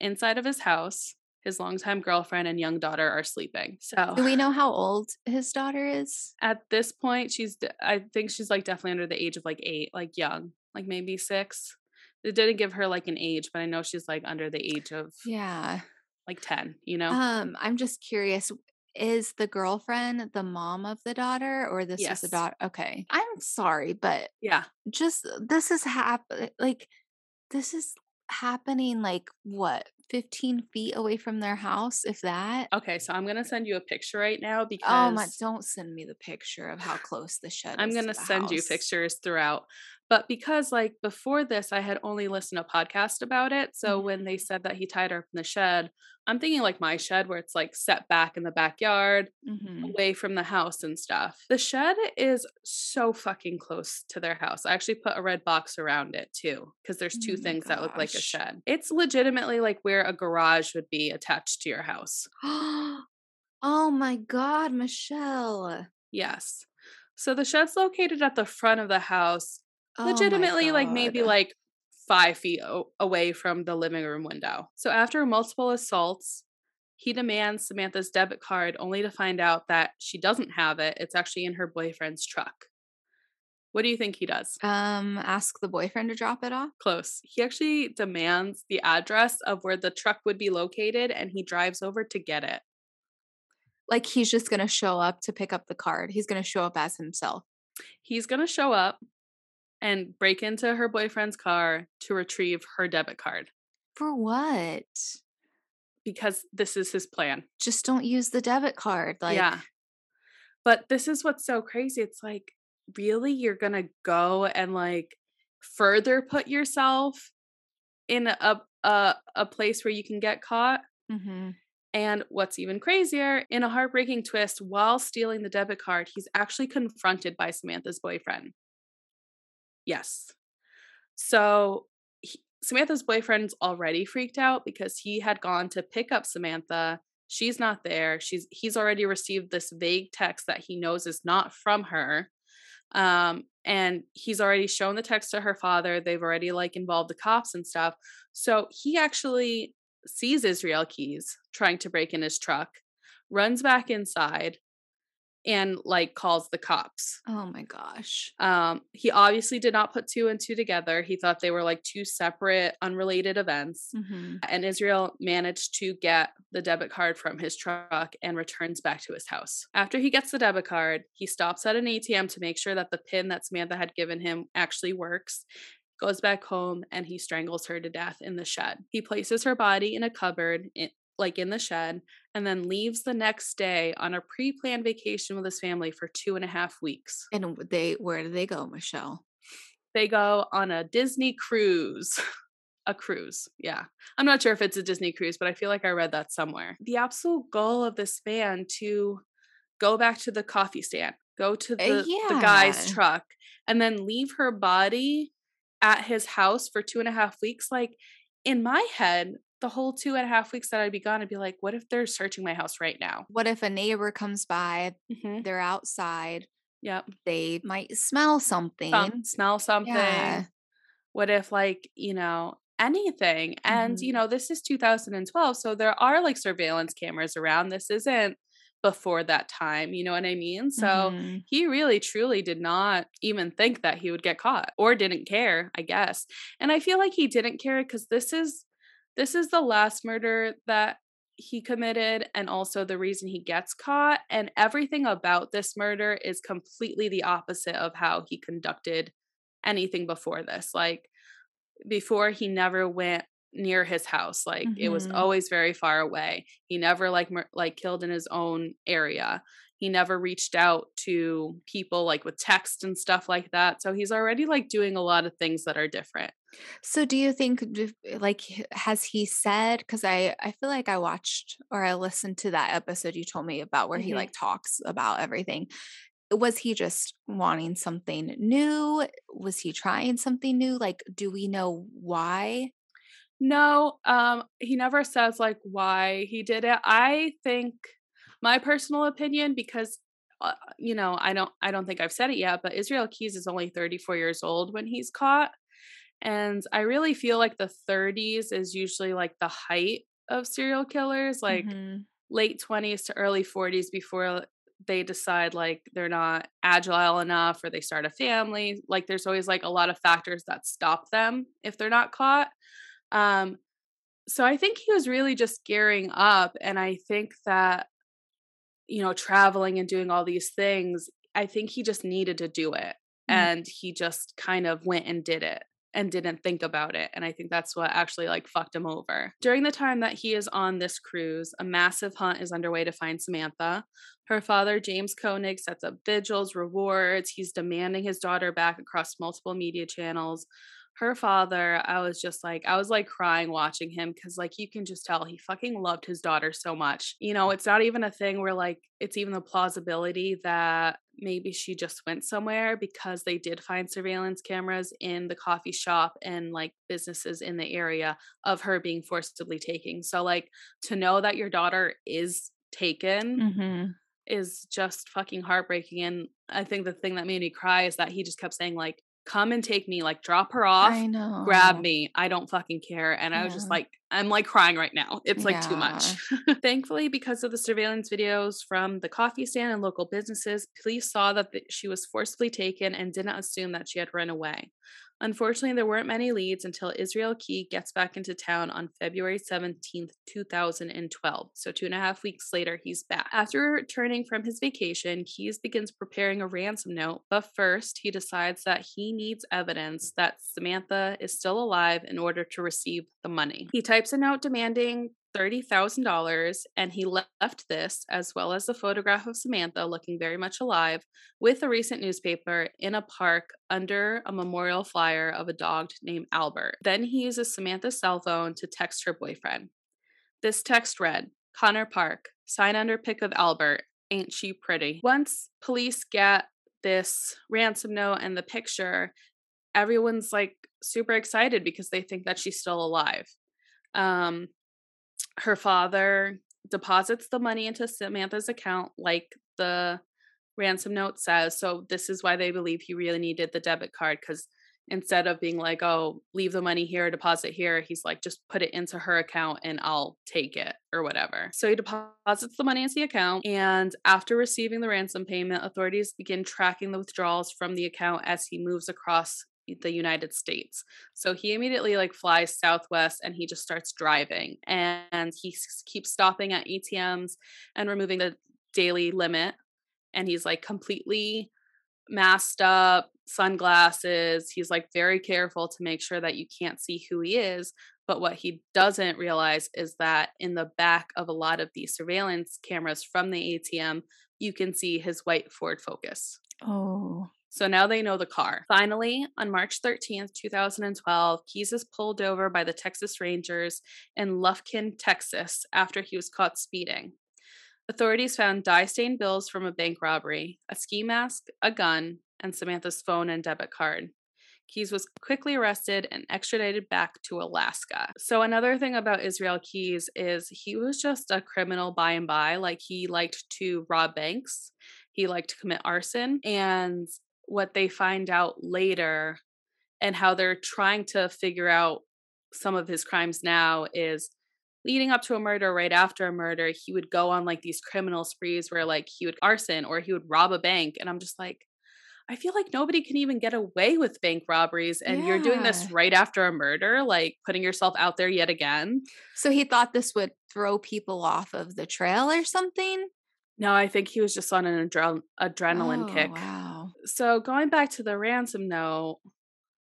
Inside of his house, his longtime girlfriend and young daughter are sleeping. So, do we know how old his daughter is? At this point, she's, I think she's like definitely under the age of like eight, like young, like maybe six. It didn't give her like an age, but I know she's like under the age of yeah, like 10, you know? Um, I'm just curious is the girlfriend the mom of the daughter or this yes. was the daughter okay i'm sorry but yeah just this is happen like this is happening like what 15 feet away from their house if that okay so i'm gonna send you a picture right now because oh my don't send me the picture of how close the shed i'm gonna to send house. you pictures throughout but because like before this, I had only listened to podcast about it. So mm-hmm. when they said that he tied her up in the shed, I'm thinking like my shed where it's like set back in the backyard, mm-hmm. away from the house and stuff. The shed is so fucking close to their house. I actually put a red box around it too, because there's two oh things gosh. that look like a shed. It's legitimately like where a garage would be attached to your house. (gasps) oh my God, Michelle. Yes. So the shed's located at the front of the house oh legitimately like maybe like five feet o- away from the living room window. So after multiple assaults, he demands Samantha's debit card only to find out that she doesn't have it. It's actually in her boyfriend's truck. What do you think he does? Um, ask the boyfriend to drop it off. Close. He actually demands the address of where the truck would be located and he drives over to get it. Like he's just going to show up to pick up the card. He's going to show up as himself. He's going to show up and break into her boyfriend's car to retrieve her debit card. For what? Because this is his plan. Just don't use the debit card. Like Yeah. But this is what's so crazy. It's like, really you're going to go and like further put yourself in a a a place where you can get caught? Mm-hmm. And what's even crazier, in a heartbreaking twist, while stealing the debit card, he's actually confronted by Samantha's boyfriend. Yes. So he, Samantha's boyfriend's already freaked out because he had gone to pick up Samantha. She's not there. She's he's already received this vague text that he knows is not from her. Um, and he's already shown the text to her father. They've already like involved the cops and stuff. So he actually sees Israel Keyes trying to break in his truck, runs back inside, and like calls the cops. Oh my gosh. Um he obviously did not put two and two together. He thought they were like two separate unrelated events. Mm-hmm. And Israel managed to get the debit card from his truck and returns back to his house. After he gets the debit card, he stops at an ATM to make sure that the pin that Samantha had given him actually works goes back home and he strangles her to death in the shed. He places her body in a cupboard in, like in the shed and then leaves the next day on a pre-planned vacation with his family for two and a half weeks. And they where do they go, Michelle? They go on a Disney cruise. (laughs) a cruise. Yeah. I'm not sure if it's a Disney cruise, but I feel like I read that somewhere. The absolute goal of this van to go back to the coffee stand, go to the, uh, yeah. the guy's truck, and then leave her body at his house for two and a half weeks. Like in my head, the whole two and a half weeks that I'd be gone, I'd be like, what if they're searching my house right now? What if a neighbor comes by, mm-hmm. they're outside? Yep. They might smell something. Some, smell something. Yeah. What if, like, you know, anything? And, mm-hmm. you know, this is 2012. So there are like surveillance cameras around. This isn't before that time. You know what I mean? So mm-hmm. he really truly did not even think that he would get caught or didn't care, I guess. And I feel like he didn't care because this is this is the last murder that he committed and also the reason he gets caught and everything about this murder is completely the opposite of how he conducted anything before this like before he never went near his house like mm-hmm. it was mm-hmm. always very far away he never like mur- like killed in his own area he never reached out to people like with text and stuff like that so he's already like doing a lot of things that are different. So do you think like has he said cuz I I feel like I watched or I listened to that episode you told me about where mm-hmm. he like talks about everything. Was he just wanting something new? Was he trying something new? Like do we know why? No, um, he never says like why he did it. I think my personal opinion, because uh, you know, I don't, I don't think I've said it yet, but Israel Keyes is only 34 years old when he's caught, and I really feel like the 30s is usually like the height of serial killers, like mm-hmm. late 20s to early 40s before they decide like they're not agile enough or they start a family. Like there's always like a lot of factors that stop them if they're not caught. Um, so I think he was really just gearing up. And I think that, you know, traveling and doing all these things, I think he just needed to do it. Mm-hmm. And he just kind of went and did it and didn't think about it. And I think that's what actually like fucked him over. During the time that he is on this cruise, a massive hunt is underway to find Samantha. Her father, James Koenig, sets up vigils, rewards. He's demanding his daughter back across multiple media channels her father, I was just like, I was like crying watching him because, like, you can just tell he fucking loved his daughter so much. You know, it's not even a thing where, like, it's even the plausibility that maybe she just went somewhere because they did find surveillance cameras in the coffee shop and like businesses in the area of her being forcibly taken. So, like, to know that your daughter is taken. Mm-hmm is just fucking heartbreaking. And I think the thing that made me cry is that he just kept saying, like, come and take me, like drop her off, I know. grab me. I don't fucking care. And yeah. I was just like, I'm like crying right now. It's like yeah. too much. (laughs) Thankfully, because of the surveillance videos from the coffee stand and local businesses, police saw that she was forcibly taken and didn't assume that she had run away. Unfortunately, there weren't many leads until Israel Keyes gets back into town on February 17th, 2012. So, two and a half weeks later, he's back. After returning from his vacation, Keyes begins preparing a ransom note, but first, he decides that he needs evidence that Samantha is still alive in order to receive the money. He types a note demanding $30,000 and he left this, as well as a photograph of Samantha looking very much alive, with a recent newspaper in a park under a memorial flyer of a dog named Albert. Then he uses Samantha's cell phone to text her boyfriend. This text read Connor Park, sign under pic of Albert, ain't she pretty? Once police get this ransom note and the picture, everyone's like super excited because they think that she's still alive. Um, her father deposits the money into Samantha's account, like the ransom note says. So, this is why they believe he really needed the debit card because instead of being like, oh, leave the money here, deposit here, he's like, just put it into her account and I'll take it or whatever. So he deposits the money into the account. And after receiving the ransom payment, authorities begin tracking the withdrawals from the account as he moves across the United States. So he immediately like flies southwest and he just starts driving and he keeps stopping at ATMs and removing the daily limit and he's like completely masked up, sunglasses. He's like very careful to make sure that you can't see who he is. But what he doesn't realize is that in the back of a lot of these surveillance cameras from the ATM, you can see his white Ford Focus. Oh. So now they know the car. Finally, on March 13th, 2012, Keyes is pulled over by the Texas Rangers in Lufkin, Texas, after he was caught speeding. Authorities found dye stained bills from a bank robbery, a ski mask, a gun, and Samantha's phone and debit card. Keyes was quickly arrested and extradited back to Alaska. So, another thing about Israel Keyes is he was just a criminal by and by. Like, he liked to rob banks, he liked to commit arson. And what they find out later and how they're trying to figure out some of his crimes now is leading up to a murder right after a murder he would go on like these criminal sprees where like he would arson or he would rob a bank and i'm just like i feel like nobody can even get away with bank robberies and yeah. you're doing this right after a murder like putting yourself out there yet again so he thought this would throw people off of the trail or something no, I think he was just on an adre- adrenaline oh, kick. Wow. So going back to the ransom note,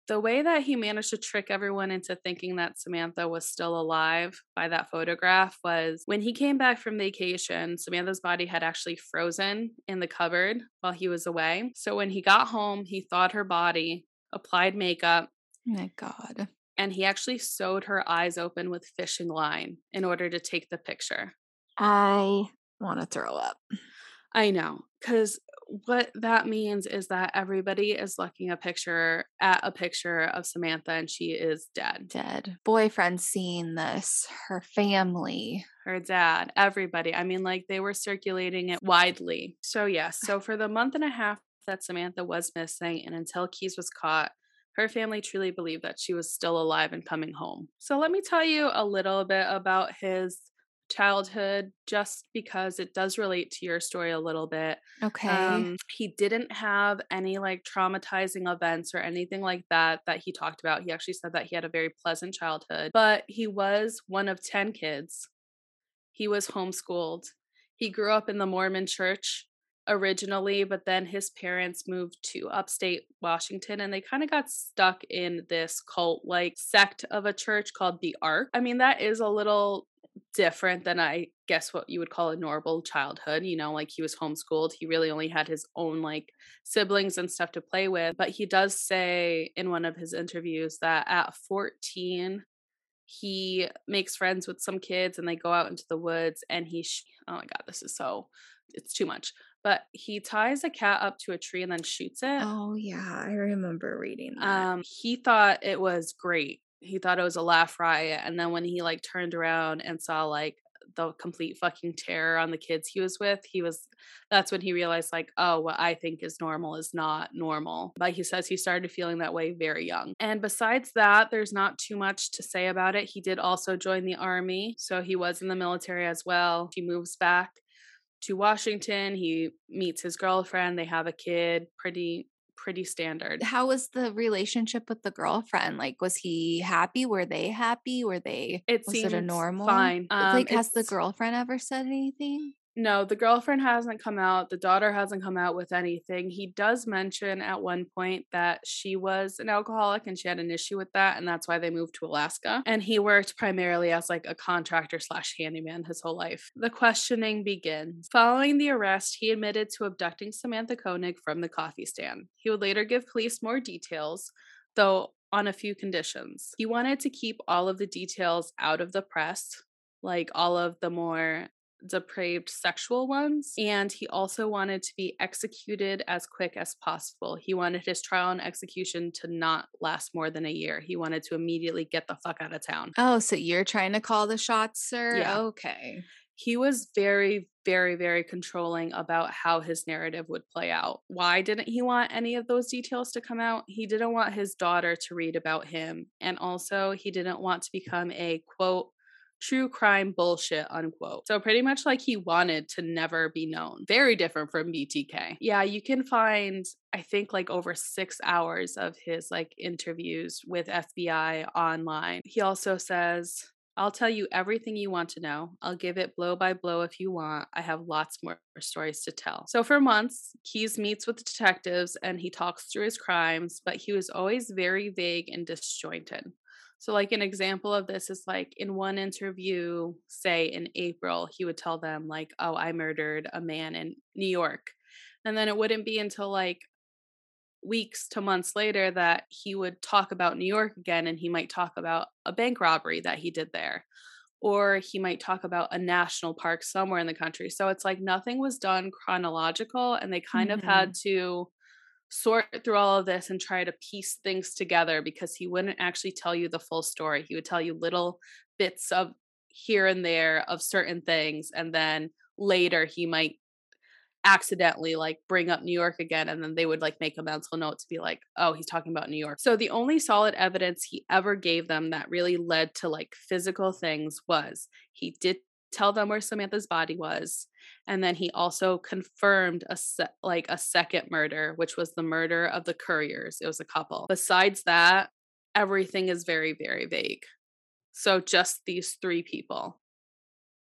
the way that he managed to trick everyone into thinking that Samantha was still alive by that photograph was when he came back from vacation, Samantha's body had actually frozen in the cupboard while he was away. So when he got home, he thawed her body, applied makeup. Oh my God. And he actually sewed her eyes open with fishing line in order to take the picture. I want to throw up. I know. Because what that means is that everybody is looking a picture at a picture of Samantha and she is dead. Dead. Boyfriend seeing this, her family, her dad, everybody. I mean, like they were circulating it widely. So, yes. So, for the month and a half that Samantha was missing and until Keyes was caught, her family truly believed that she was still alive and coming home. So, let me tell you a little bit about his childhood just because it does relate to your story a little bit. Okay. Um, he didn't have any like traumatizing events or anything like that that he talked about. He actually said that he had a very pleasant childhood, but he was one of 10 kids. He was homeschooled. He grew up in the Mormon church originally, but then his parents moved to upstate Washington and they kind of got stuck in this cult like sect of a church called the Ark. I mean, that is a little different than I guess what you would call a normal childhood. You know, like he was homeschooled. He really only had his own like siblings and stuff to play with. But he does say in one of his interviews that at 14, he makes friends with some kids and they go out into the woods and he, sh- oh my God, this is so, it's too much. But he ties a cat up to a tree and then shoots it. Oh, yeah. I remember reading that. Um, he thought it was great he thought it was a laugh riot and then when he like turned around and saw like the complete fucking terror on the kids he was with he was that's when he realized like oh what i think is normal is not normal but he says he started feeling that way very young and besides that there's not too much to say about it he did also join the army so he was in the military as well he moves back to washington he meets his girlfriend they have a kid pretty pretty standard. How was the relationship with the girlfriend? Like, was he happy? Were they happy? Were they? It was it a normal? Fine. Um, like, has the girlfriend ever said anything? No, the girlfriend hasn't come out. The daughter hasn't come out with anything. He does mention at one point that she was an alcoholic and she had an issue with that, and that's why they moved to Alaska. And he worked primarily as like a contractor slash handyman his whole life. The questioning begins. Following the arrest, he admitted to abducting Samantha Koenig from the coffee stand. He would later give police more details, though on a few conditions. He wanted to keep all of the details out of the press, like all of the more depraved sexual ones. And he also wanted to be executed as quick as possible. He wanted his trial and execution to not last more than a year. He wanted to immediately get the fuck out of town. Oh, so you're trying to call the shots, sir? Yeah. Okay. He was very, very, very controlling about how his narrative would play out. Why didn't he want any of those details to come out? He didn't want his daughter to read about him. And also, he didn't want to become a quote, true crime bullshit, unquote. So pretty much like he wanted to never be known. Very different from BTK. Yeah, you can find, I think, like over six hours of his like interviews with FBI online. He also says, I'll tell you everything you want to know. I'll give it blow by blow if you want. I have lots more stories to tell. So, for months, Keyes meets with the detectives and he talks through his crimes, but he was always very vague and disjointed. So, like, an example of this is like in one interview, say in April, he would tell them, like, oh, I murdered a man in New York. And then it wouldn't be until like weeks to months later that he would talk about New York again and he might talk about a bank robbery that he did there. Or he might talk about a national park somewhere in the country. So it's like nothing was done chronological and they kind mm-hmm. of had to sort through all of this and try to piece things together because he wouldn't actually tell you the full story. He would tell you little bits of here and there of certain things. And then later he might accidentally like bring up New York again and then they would like make a mental note to be like, oh, he's talking about New York. So the only solid evidence he ever gave them that really led to like physical things was he did tell them where Samantha's body was and then he also confirmed a se- like a second murder which was the murder of the Curriers. It was a couple. Besides that, everything is very very vague. So just these three people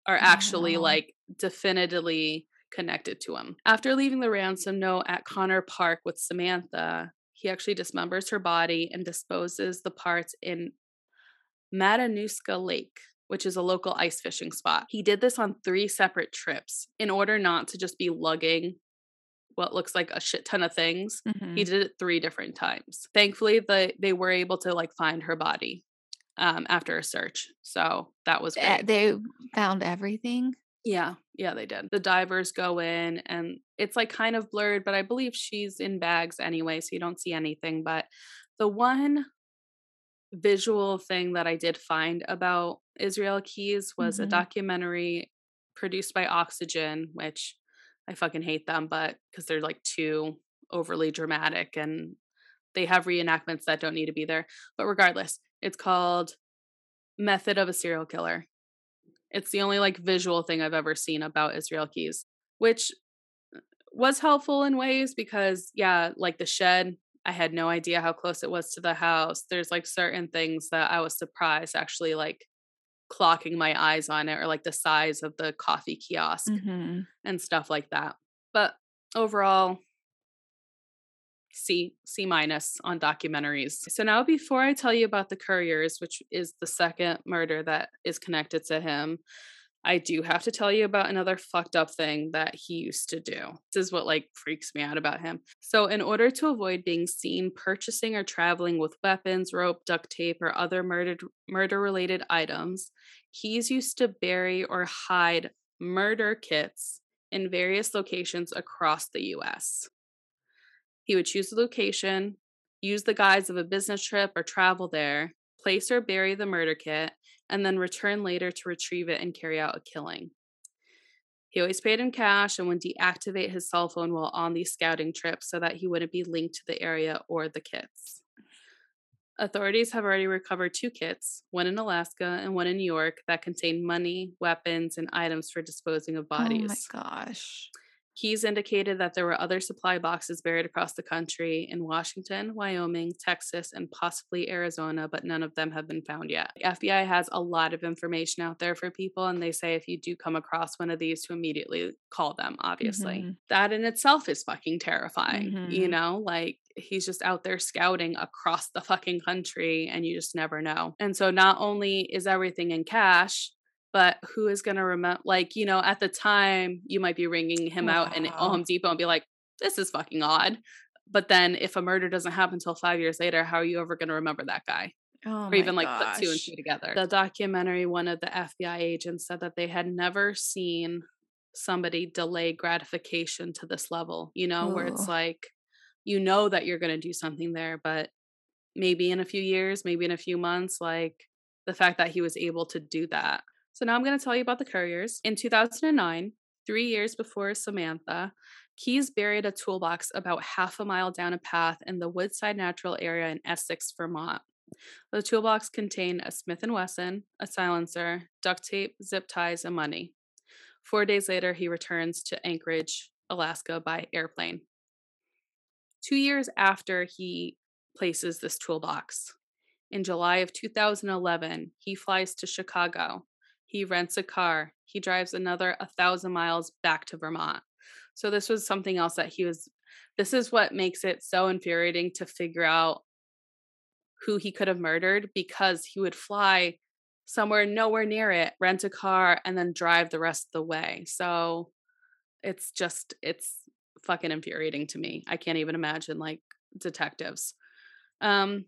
are actually like definitively connected to him. After leaving the ransom note at Connor Park with Samantha, he actually dismembers her body and disposes the parts in Matanuska Lake, which is a local ice fishing spot. He did this on three separate trips in order not to just be lugging what looks like a shit ton of things. Mm-hmm. He did it three different times. Thankfully, the, they were able to like find her body um, after a search. So that was great. They found everything. Yeah, yeah, they did. The divers go in and it's like kind of blurred, but I believe she's in bags anyway, so you don't see anything. But the one visual thing that I did find about Israel Keyes was mm-hmm. a documentary produced by Oxygen, which I fucking hate them, but because they're like too overly dramatic and they have reenactments that don't need to be there. But regardless, it's called Method of a Serial Killer. It's the only like visual thing I've ever seen about Israel Keyes, which uh, was helpful in ways because yeah, like the shed, I had no idea how close it was to the house. There's like certain things that I was surprised actually like clocking my eyes on it or like the size of the coffee kiosk mm-hmm. and stuff like that. But overall, C C minus on documentaries. So now before I tell you about the Curriers, which is the second murder that is connected to him, I do have to tell you about another fucked up thing that he used to do. This is what like freaks me out about him. So in order to avoid being seen purchasing or traveling with weapons, rope, duct tape, or other murdered murder related items, he's used to bury or hide murder kits in various locations across the US. He would choose the location, use the guise of a business trip or travel there, place or bury the murder kit, and then return later to retrieve it and carry out a killing. He always paid in cash and would deactivate his cell phone while on these scouting trips so that he wouldn't be linked to the area or the kits. Authorities have already recovered two kits, one in Alaska and one in New York, that contain money, weapons, and items for disposing of bodies. Oh my gosh. Keyes indicated that there were other supply boxes buried across the country in Washington, Wyoming, Texas, and possibly Arizona, but none of them have been found yet. The FBI has a lot of information out there for people, and they say if you do come across one of these, to immediately call them, obviously. Mm-hmm. That in itself is fucking terrifying, mm-hmm. you know? Like, he's just out there scouting across the fucking country, and you just never know. And so, not only is everything in cash, but who is going to remember like you know at the time you might be ringing him wow. out in home depot and be like this is fucking odd but then if a murder doesn't happen until five years later how are you ever going to remember that guy oh or even like gosh. put two and two together the documentary one of the fbi agents said that they had never seen somebody delay gratification to this level you know Ooh. where it's like you know that you're going to do something there but maybe in a few years maybe in a few months like the fact that he was able to do that so now I'm going to tell you about the Curriers. In 2009, three years before Samantha, Keyes buried a toolbox about half a mile down a path in the Woodside Natural area in Essex, Vermont. The toolbox contained a Smith & Wesson, a silencer, duct tape, zip ties, and money. Four days later, he returns to Anchorage, Alaska by airplane. Two years after he places this toolbox, in July of 2011, he flies to Chicago he rents a car. He drives another a thousand miles back to Vermont. So this was something else that he was. This is what makes it so infuriating to figure out who he could have murdered because he would fly somewhere nowhere near it, rent a car, and then drive the rest of the way. So it's just, it's fucking infuriating to me. I can't even imagine like detectives. Um,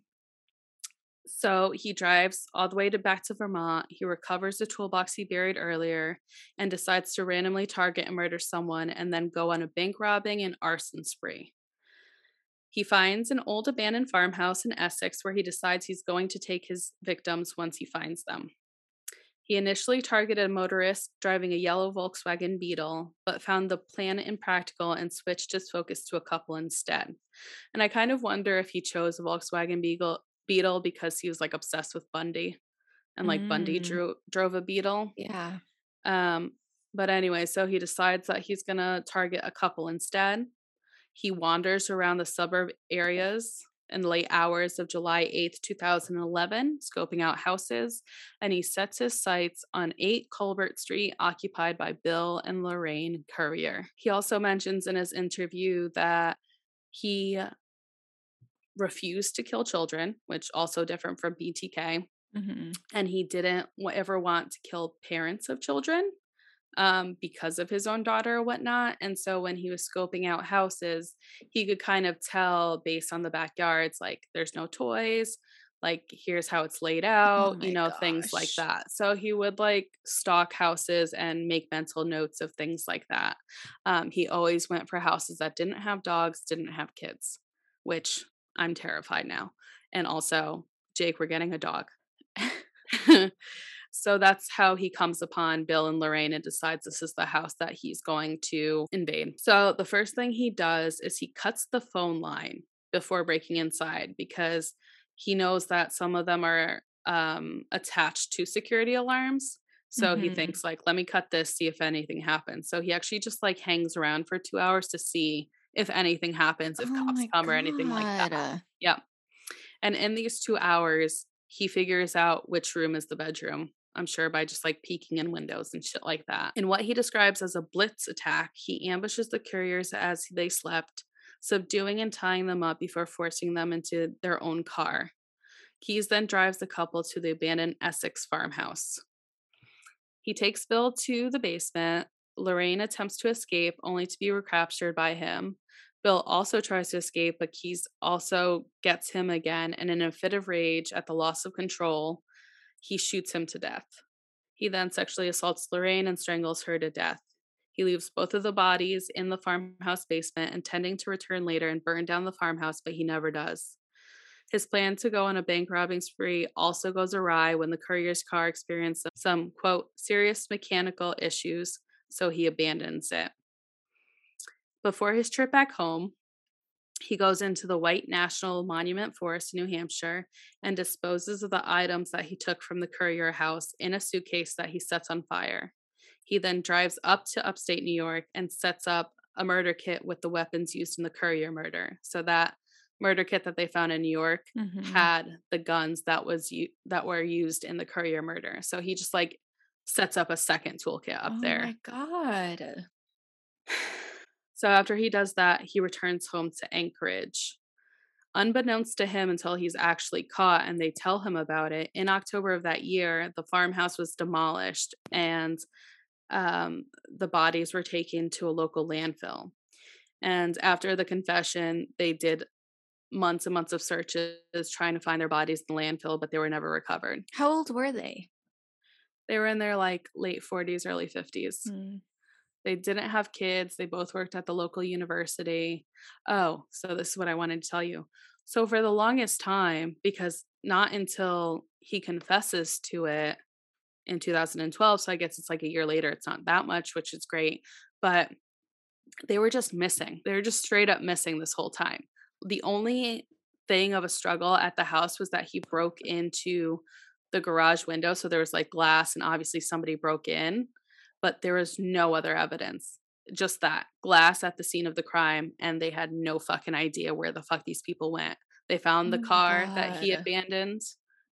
so he drives all the way to back to Vermont. He recovers the toolbox he buried earlier and decides to randomly target and murder someone and then go on a bank robbing and arson spree. He finds an old abandoned farmhouse in Essex where he decides he's going to take his victims once he finds them. He initially targeted a motorist driving a yellow Volkswagen Beetle, but found the plan impractical and switched his focus to a couple instead. And I kind of wonder if he chose a Volkswagen Beetle, Beetle because he was like obsessed with Bundy, and like mm. Bundy drew, drove a Beetle. Yeah. Um. But anyway, so he decides that he's gonna target a couple instead. He wanders around the suburb areas in late hours of July 8th, 2011, scoping out houses, and he sets his sights on 8 Colbert Street, occupied by Bill and Lorraine Currier. He also mentions in his interview that he refused to kill children, which also different from BTK. Mm-hmm. And he didn't ever want to kill parents of children um, because of his own daughter or whatnot. And so when he was scoping out houses, he could kind of tell based on the backyards, like there's no toys, like here's how it's laid oh out, oh you know, gosh. things like that. So he would like stock houses and make mental notes of things like that. Um, he always went for houses that didn't have dogs, didn't have kids, which I'm terrified now. And also, Jake, we're getting a dog. (laughs) So that's how he comes upon Bill and Lorraine and decides this is the house that he's going to invade. So the first thing he does is he cuts the phone line before breaking inside because he knows that some of them are um, attached to security alarms. So mm-hmm. he thinks like, let me cut this, see if anything happens. So he actually just like hangs around for two hours to see if anything happens, if oh cops come God. or anything like that. Yeah. And in these two hours, he figures out which room is the bedroom. I'm sure by just like peeking in windows and shit like that. In what he describes as a blitz attack, he ambushes the Curriers as they slept, subduing and tying them up before forcing them into their own car. Keyes then drives the couple to the abandoned Essex farmhouse. He takes Bill to the basement. Lorraine attempts to escape, only to be recaptured by him. Bill also tries to escape, but Keyes also gets him again, and in a fit of rage at the loss of control, he shoots him to death. He then sexually assaults Lorraine and strangles her to death. He leaves both of the bodies in the farmhouse basement, intending to return later and burn down the farmhouse, but he never does. His plan to go on a bank robbing spree also goes awry when the Currier's car experiences some, quote, serious mechanical issues, so he abandons it. Before his trip back home, he goes into the White National Monument Forest in New Hampshire and disposes of the items that he took from the Currier house in a suitcase that he sets on fire. He then drives up to upstate New York and sets up a murder kit with the weapons used in the Currier murder. So that murder kit that they found in New York mm-hmm. had the guns that was u- that were used in the Currier murder. So he just like sets up a second toolkit up oh there. Oh my god. So after he does that, he returns home to Anchorage. Unbeknownst to him until he's actually caught and they tell him about it, in October of that year, the farmhouse was demolished and um, the bodies were taken to a local landfill. And after the confession, they did months and months of searches trying to find their bodies in the landfill, but they were never recovered. How old were they? They were in their like late 40s, early 50s. Mm. They didn't have kids. They both worked at the local university. Oh, so this is what I wanted to tell you. So, for the longest time, because not until he confesses to it in 2012, so I guess it's like a year later, it's not that much, which is great, but they were just missing. They were just straight up missing this whole time. The only thing of a struggle at the house was that he broke into the garage window. So there was like glass, and obviously somebody broke in but there was no other evidence. Just that glass at the scene of the crime, and they had no fucking idea where the fuck these people went. They found the oh car God. that he abandoned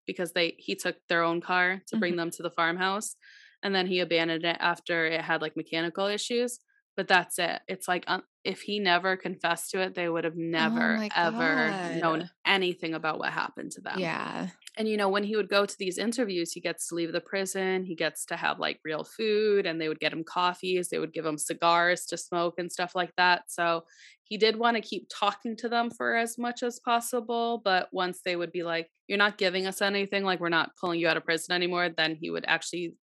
because they he took their own car to bring mm-hmm. them to the farmhouse, and then he abandoned it after it had like mechanical issues. But that's it. It's like um, if he never confessed to it, they would have Oh never, my ever known anything about what happened to them. Yeah. And you know, when he would go to these interviews, he gets to leave the prison, he gets to have like real food, and they would get him coffees, they would give him cigars to smoke and stuff like that. So he did want to keep talking to them for as much as possible. But once they would be like, You're not giving us anything, like we're not pulling you out of prison anymore, then he would actually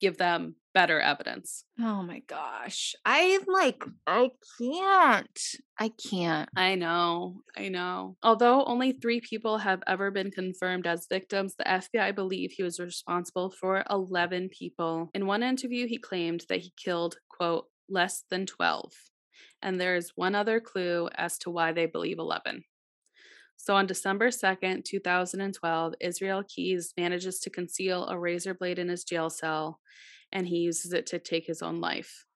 give them better evidence. Oh my gosh. I'm like, I can't. I can't. I know, I know. Although only three people have ever been confirmed as victims, the FBI believe he was responsible for 11 people. In one interview, he claimed that he killed, quote, less than 12. And there is one other clue as to why they believe 11. So on December 2nd, 2012, Israel Keyes manages to conceal a razor blade in his jail cell and he uses it to take his own life.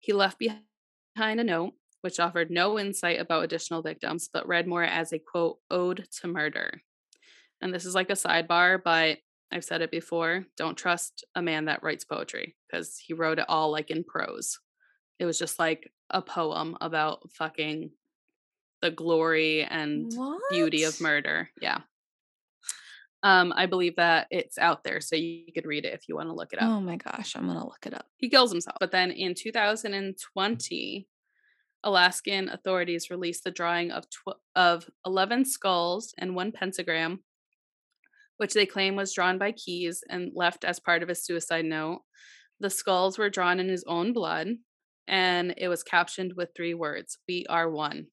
He left behind a note which offered no insight about additional victims, but read more as a quote, ode to murder. And this is like a sidebar, but I've said it before don't trust a man that writes poetry because he wrote it all like in prose. It was just like a poem about fucking the glory and beauty of murder. Yeah. Um, I believe that it's out there, so you could read it if you want to look it up. Oh my gosh. I'm going to look it up. He kills himself. But then in 2020, Alaskan authorities released the drawing of tw- of 11 skulls and one pentagram, which they claim was drawn by Keyes and left as part of his suicide note. The skulls were drawn in his own blood, and it was captioned with three words: "We are one."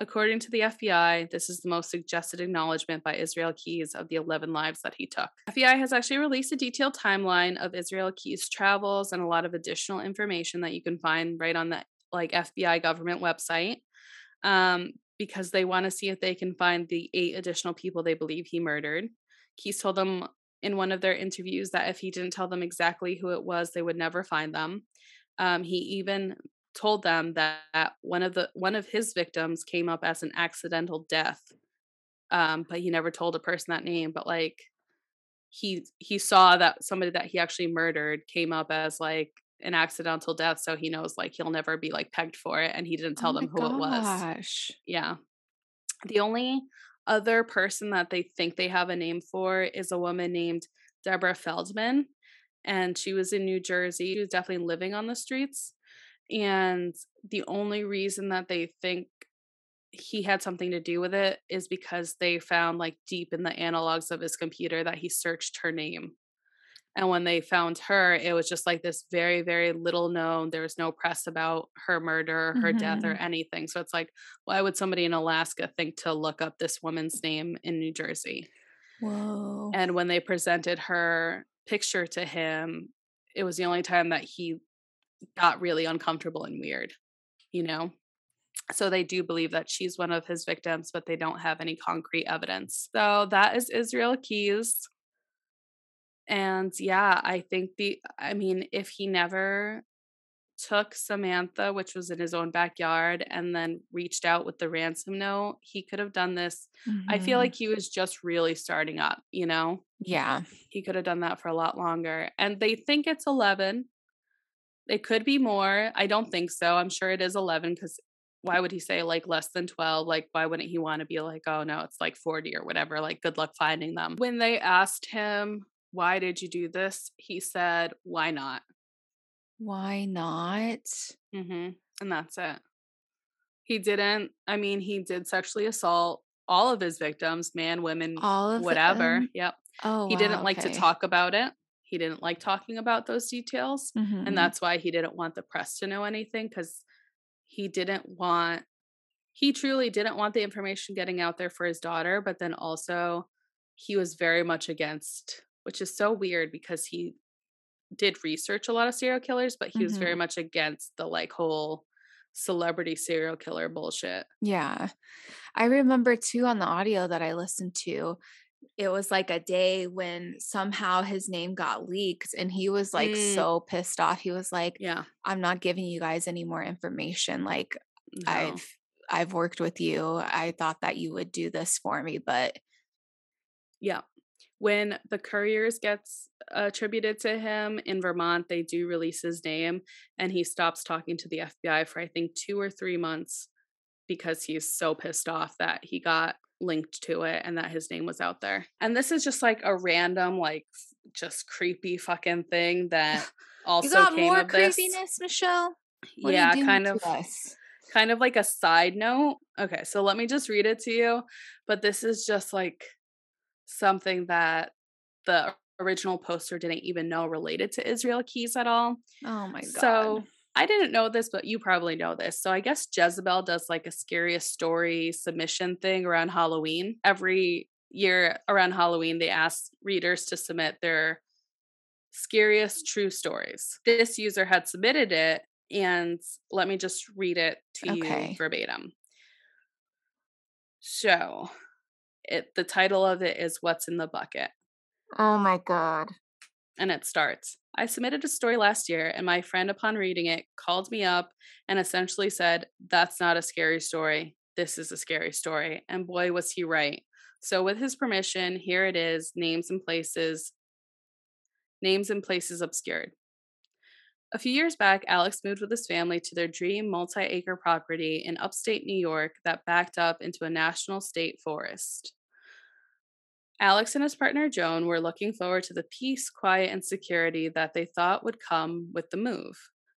According to the FBI, this is the most suggested acknowledgement by Israel Keyes of the 11 lives that he took. FBI has actually released a detailed timeline of Israel Keyes' travels and a lot of additional information that you can find right on the like FBI government website um, because they want to see if they can find the eight additional people they believe he murdered. Keyes told them in one of their interviews that if he didn't tell them exactly who it was, they would never find them. Um, he even told them that one of the one of his victims came up as an accidental death, um, but he never told a person that name. But like he he saw that somebody that he actually murdered came up as like an accidental death, so he knows like he'll never be like pegged for it, and he didn't Oh tell my them who it was. gosh. Yeah. The only other person that they think they have a name for is a woman named Deborah Feldman. And she was in New Jersey. She was definitely living on the streets. And the only reason that they think he had something to do with it is because they found like deep in the analogs of his computer that he searched her name. And when they found her, it was just like this very, very little known. There was no press about her murder, her death, or Mhm. anything. So it's like, why would somebody in Alaska think to look up this woman's name in New Jersey? Whoa. And when they presented her picture to him, it was the only time that he got really uncomfortable and weird, you know? So they do believe that she's one of his victims, but they don't have any concrete evidence. So that is Israel Keyes. And yeah, I think the, I mean, if he never took Samantha, which was in his own backyard, and then reached out with the ransom note, he could have done this. I feel Mhm. like he was just really starting up, you know? Yeah. He could have done that for a lot longer. And they think it's 11. It could be more. I don't think so. I'm sure it is 11 because why would he say like less than 12? Like, why wouldn't he want to be like, oh no, it's like 40 or whatever? Like, good luck finding them. When they asked him, why did you do this? He said, why not? Why not? hmm And that's it. He didn't, I mean, he did sexually assault all of his victims, man, women, All of whatever. them? Yep. Oh, he wow, didn't like to talk about it. He didn't like talking about those details. Mhm. And that's why he didn't want the press to know anything because he didn't want, he truly didn't want the information getting out there for his daughter. But then also, he was very much against, which is so weird because he did research a lot of serial killers, but he was very Mhm. much against the like whole celebrity serial killer bullshit. Yeah. I remember too on the audio that I listened to, it was like a day when somehow his name got leaked and he was like Mm. so pissed off. He was like, Yeah. I'm not giving you guys any more information. Like No. I've I've worked with you. I thought that you would do this for me, but Yeah. When the Curriers gets attributed to him in Vermont, they do release his name and he stops talking to the FBI for I think two or three months because he's so pissed off that he got linked to it and that his name was out there. And this is just like a random, like, just creepy fucking thing that (laughs) also you got came more of this. creepiness, Michelle. What yeah, kind of us? kind of like a side note. Okay, so let me just read it to you. But this is just like something that the original poster didn't even know related to Israel Keyes at all. Oh my god. So I didn't know this, but you probably know this. So I guess Jezebel does like a scariest story submission thing around Halloween. Every year around Halloween, they ask readers to submit their scariest true stories. This user had submitted it, and let me just read it to Okay. you verbatim. So, it the title of it is "What's in the Bucket." oh my god. And it starts I submitted a story last year, and my friend, upon reading it, called me up and essentially said, That's not a scary story. This is a scary story. And boy, was he right. So, with his permission, here it is names and places, names and places obscured. A few years back, Alex moved with his family to their dream multi acre property in upstate New York that backed up into a national state forest. Alex and his partner Joan were looking forward to the peace, quiet, and security that they thought would come with the move.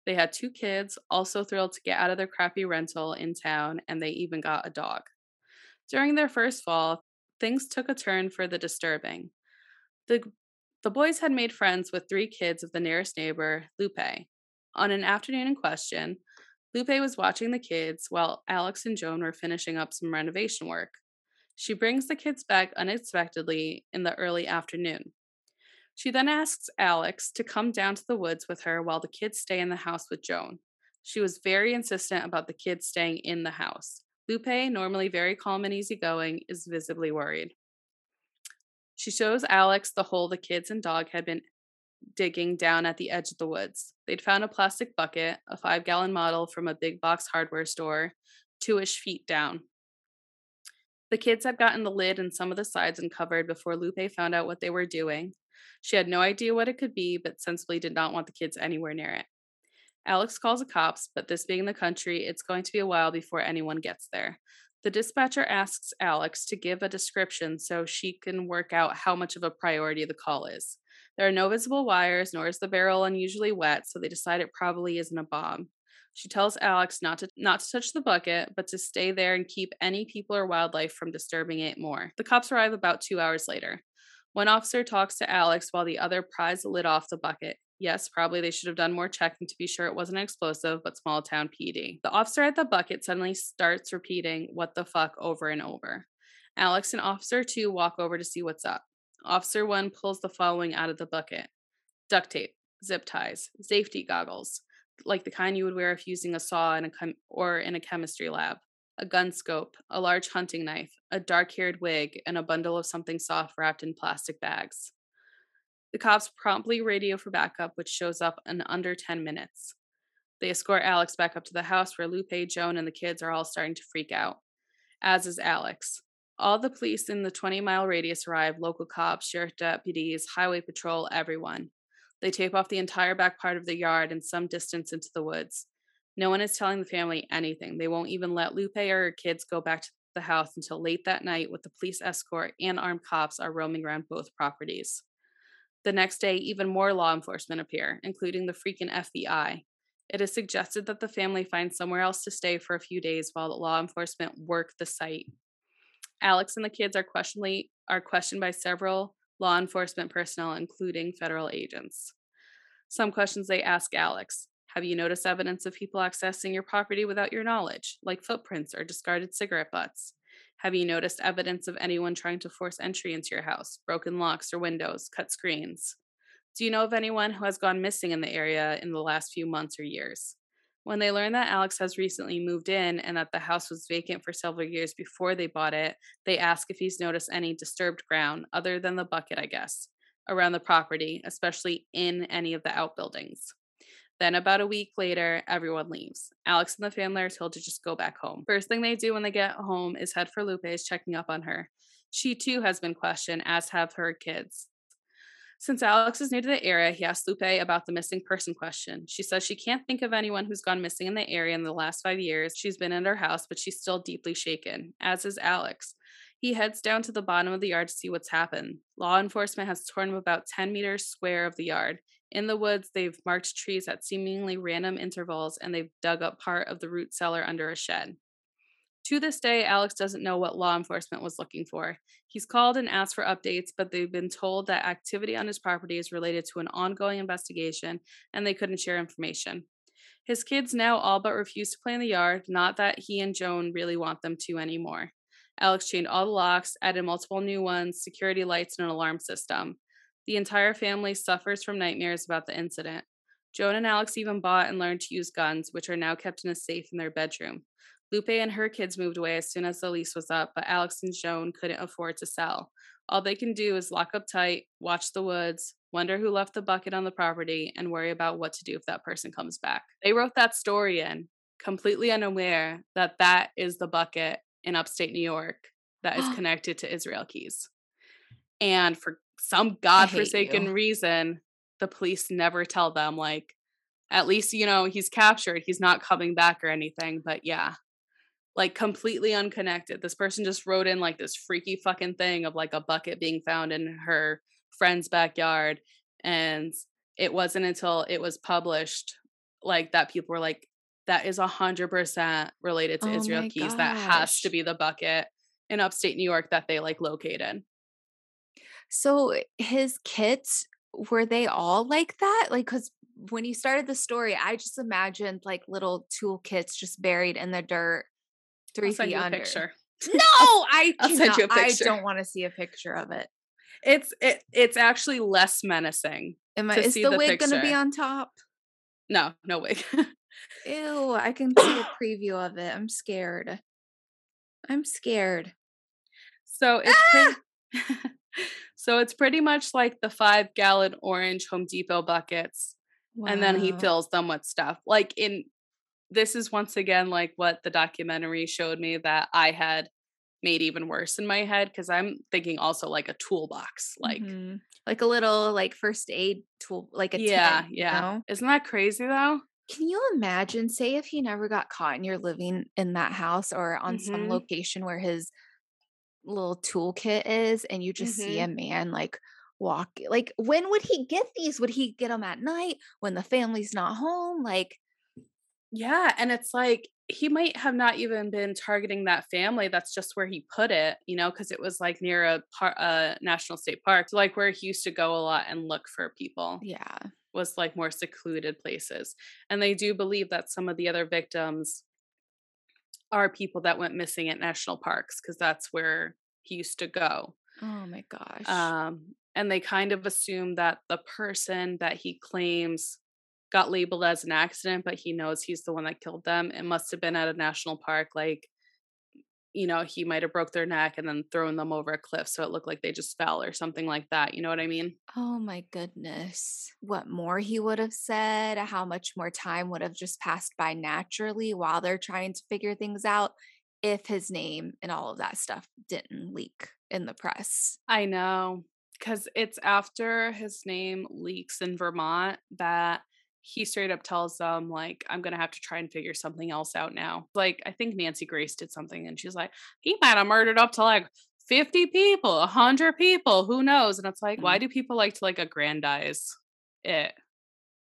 They had two kids, also thrilled to get out of their crappy rental in town, and they even got a dog. During their first fall, things took a turn for the disturbing. The, the boys had made friends with three kids of the nearest neighbor, Lupe. On an afternoon in question, Lupe was watching the kids while Alex and Joan were finishing up some renovation work. She brings the kids back unexpectedly in the early afternoon. She then asks Alex to come down to the woods with her while the kids stay in the house with Joan. She was very insistent about the kids staying in the house. Lupe, normally very calm and easygoing, is visibly worried. She shows Alex the hole the kids and dog had been digging down at the edge of the woods. They'd found a plastic bucket, a five gallon model from a big box hardware store, two ish feet down. The kids had gotten the lid and some of the sides uncovered before Lupe found out what they were doing. She had no idea what it could be, but sensibly did not want the kids anywhere near it. Alex calls the cops, but this being the country, it's going to be a while before anyone gets there. The dispatcher asks Alex to give a description so she can work out how much of a priority the call is. There are no visible wires, nor is the barrel unusually wet, so they decide it probably isn't a bomb. She tells Alex not to not to touch the bucket, but to stay there and keep any people or wildlife from disturbing it more. The cops arrive about 2 hours later. One officer talks to Alex while the other pries the lid off the bucket. Yes, probably they should have done more checking to be sure it wasn't explosive, but small town PD. The officer at the bucket suddenly starts repeating, What the fuck, over and over. Alex and Officer 2 walk over to see what's up. Officer 1 pulls the following out of the bucket duct tape, zip ties, safety goggles, like the kind you would wear if using a saw in a chem- or in a chemistry lab, a gun scope, a large hunting knife, a dark haired wig, and a bundle of something soft wrapped in plastic bags. The cops promptly radio for backup, which shows up in under 10 minutes. They escort Alex back up to the house where Lupe, Joan, and the kids are all starting to freak out, as is Alex. All the police in the 20 mile radius arrive local cops, sheriff deputies, highway patrol, everyone. They tape off the entire back part of the yard and some distance into the woods. No one is telling the family anything. They won't even let Lupe or her kids go back to the house until late that night with the police escort and armed cops are roaming around both properties. The next day, even more law enforcement appear, including the freaking FBI. It is suggested that the family find somewhere else to stay for a few days while the law enforcement work the site. Alex and the kids are questionably are questioned by several law enforcement personnel, including federal agents. Some questions they ask Alex Have you noticed evidence of people accessing your property without your knowledge, like footprints or discarded cigarette butts? Have you noticed evidence of anyone trying to force entry into your house, broken locks or windows, cut screens? Do you know of anyone who has gone missing in the area in the last few months or years? When they learn that Alex has recently moved in and that the house was vacant for several years before they bought it, they ask if he's noticed any disturbed ground, other than the bucket, I guess, around the property, especially in any of the outbuildings. Then, about a week later, everyone leaves. Alex and the family are told to just go back home. First thing they do when they get home is head for Lupe's, checking up on her. She too has been questioned, as have her kids. Since Alex is new to the area, he asked Lupe about the missing person question. She says she can't think of anyone who's gone missing in the area in the last five years. She's been in her house, but she's still deeply shaken, as is Alex. He heads down to the bottom of the yard to see what's happened. Law enforcement has torn about 10 meters square of the yard. In the woods, they've marked trees at seemingly random intervals and they've dug up part of the root cellar under a shed. To this day, Alex doesn't know what law enforcement was looking for. He's called and asked for updates, but they've been told that activity on his property is related to an ongoing investigation and they couldn't share information. His kids now all but refuse to play in the yard, not that he and Joan really want them to anymore. Alex chained all the locks, added multiple new ones, security lights, and an alarm system. The entire family suffers from nightmares about the incident. Joan and Alex even bought and learned to use guns, which are now kept in a safe in their bedroom. Lupe and her kids moved away as soon as the lease was up, but Alex and Joan couldn't afford to sell. All they can do is lock up tight, watch the woods, wonder who left the bucket on the property, and worry about what to do if that person comes back. They wrote that story in, completely unaware that that is the bucket in upstate New York that is (gasps) connected to Israel Keyes. And for some godforsaken reason, the police never tell them, like, at least, you know, he's captured, he's not coming back or anything. But yeah, like completely unconnected. This person just wrote in like this freaky fucking thing of like a bucket being found in her friend's backyard. And it wasn't until it was published like that people were like, that is a hundred percent related to oh Israel Keyes. Gosh. That has to be the bucket in upstate New York that they like located. So eh, his kits were they all like that? Like, because when you started the story, I just imagined like little toolkits just buried in the dirt 3 feet under. picture. (laughs) No, I I'll send you a picture. I don't want to see a picture of it. It's it it's actually less menacing. Am I is the, the wig gonna be on top? No, no wig. (laughs) Ew, I can see a (coughs) preview of it. I'm scared. I'm scared. So it's ah! pretty, (laughs) so it's pretty much like the five gallon orange Home Depot buckets. Wow. And then he fills them with stuff. Like in this is once again like what the documentary showed me that I had made even worse in my head because I'm thinking also like a toolbox, like mm-hmm. like a little like first aid tool, like a yeah, yeah. You know? Isn't that crazy though? Can you imagine? Say if he never got caught and you're living in that house or on mm-hmm. some location where his little toolkit is, and you just mm-hmm. see a man like walk. Like, when would he get these? Would he get them at night when the family's not home? Like, yeah, and it's like he might have not even been targeting that family. That's just where he put it, you know, because it was like near a, par- a national state park, like where he used to go a lot and look for people. Yeah, was like more secluded places, and they do believe that some of the other victims are people that went missing at national parks because that's where he used to go. Oh my gosh. Um, and they kind of assume that the person that he claims got labeled as an accident, but he knows he's the one that killed them. It must have been at a national park, like you know, he might have broke their neck and then thrown them over a cliff so it looked like they just fell or something like that. You know what I mean? Oh my goodness. What more he would have said, how much more time would have just passed by naturally while they're trying to figure things out if his name and all of that stuff didn't leak in the press. I know. Because it's after his name leaks in Vermont that he straight up tells them like i'm gonna have to try and figure something else out now like i think nancy grace did something and she's like he might have murdered up to like 50 people 100 people who knows and it's like why mm. do people like to like aggrandize it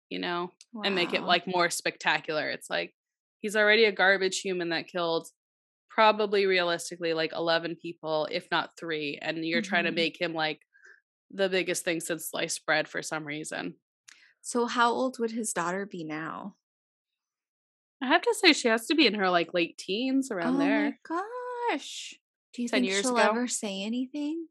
you know wow. and make it like more spectacular it's like he's already a garbage human that killed probably realistically like 11 people if not 3 and you're mm-hmm. trying to mm-hmm. make him like the biggest thing since sliced bread for some reason so how old would his daughter be now? I have to say she has to be in her like late teens around oh there. Oh my gosh. Do you think she'll ago? ever say anything?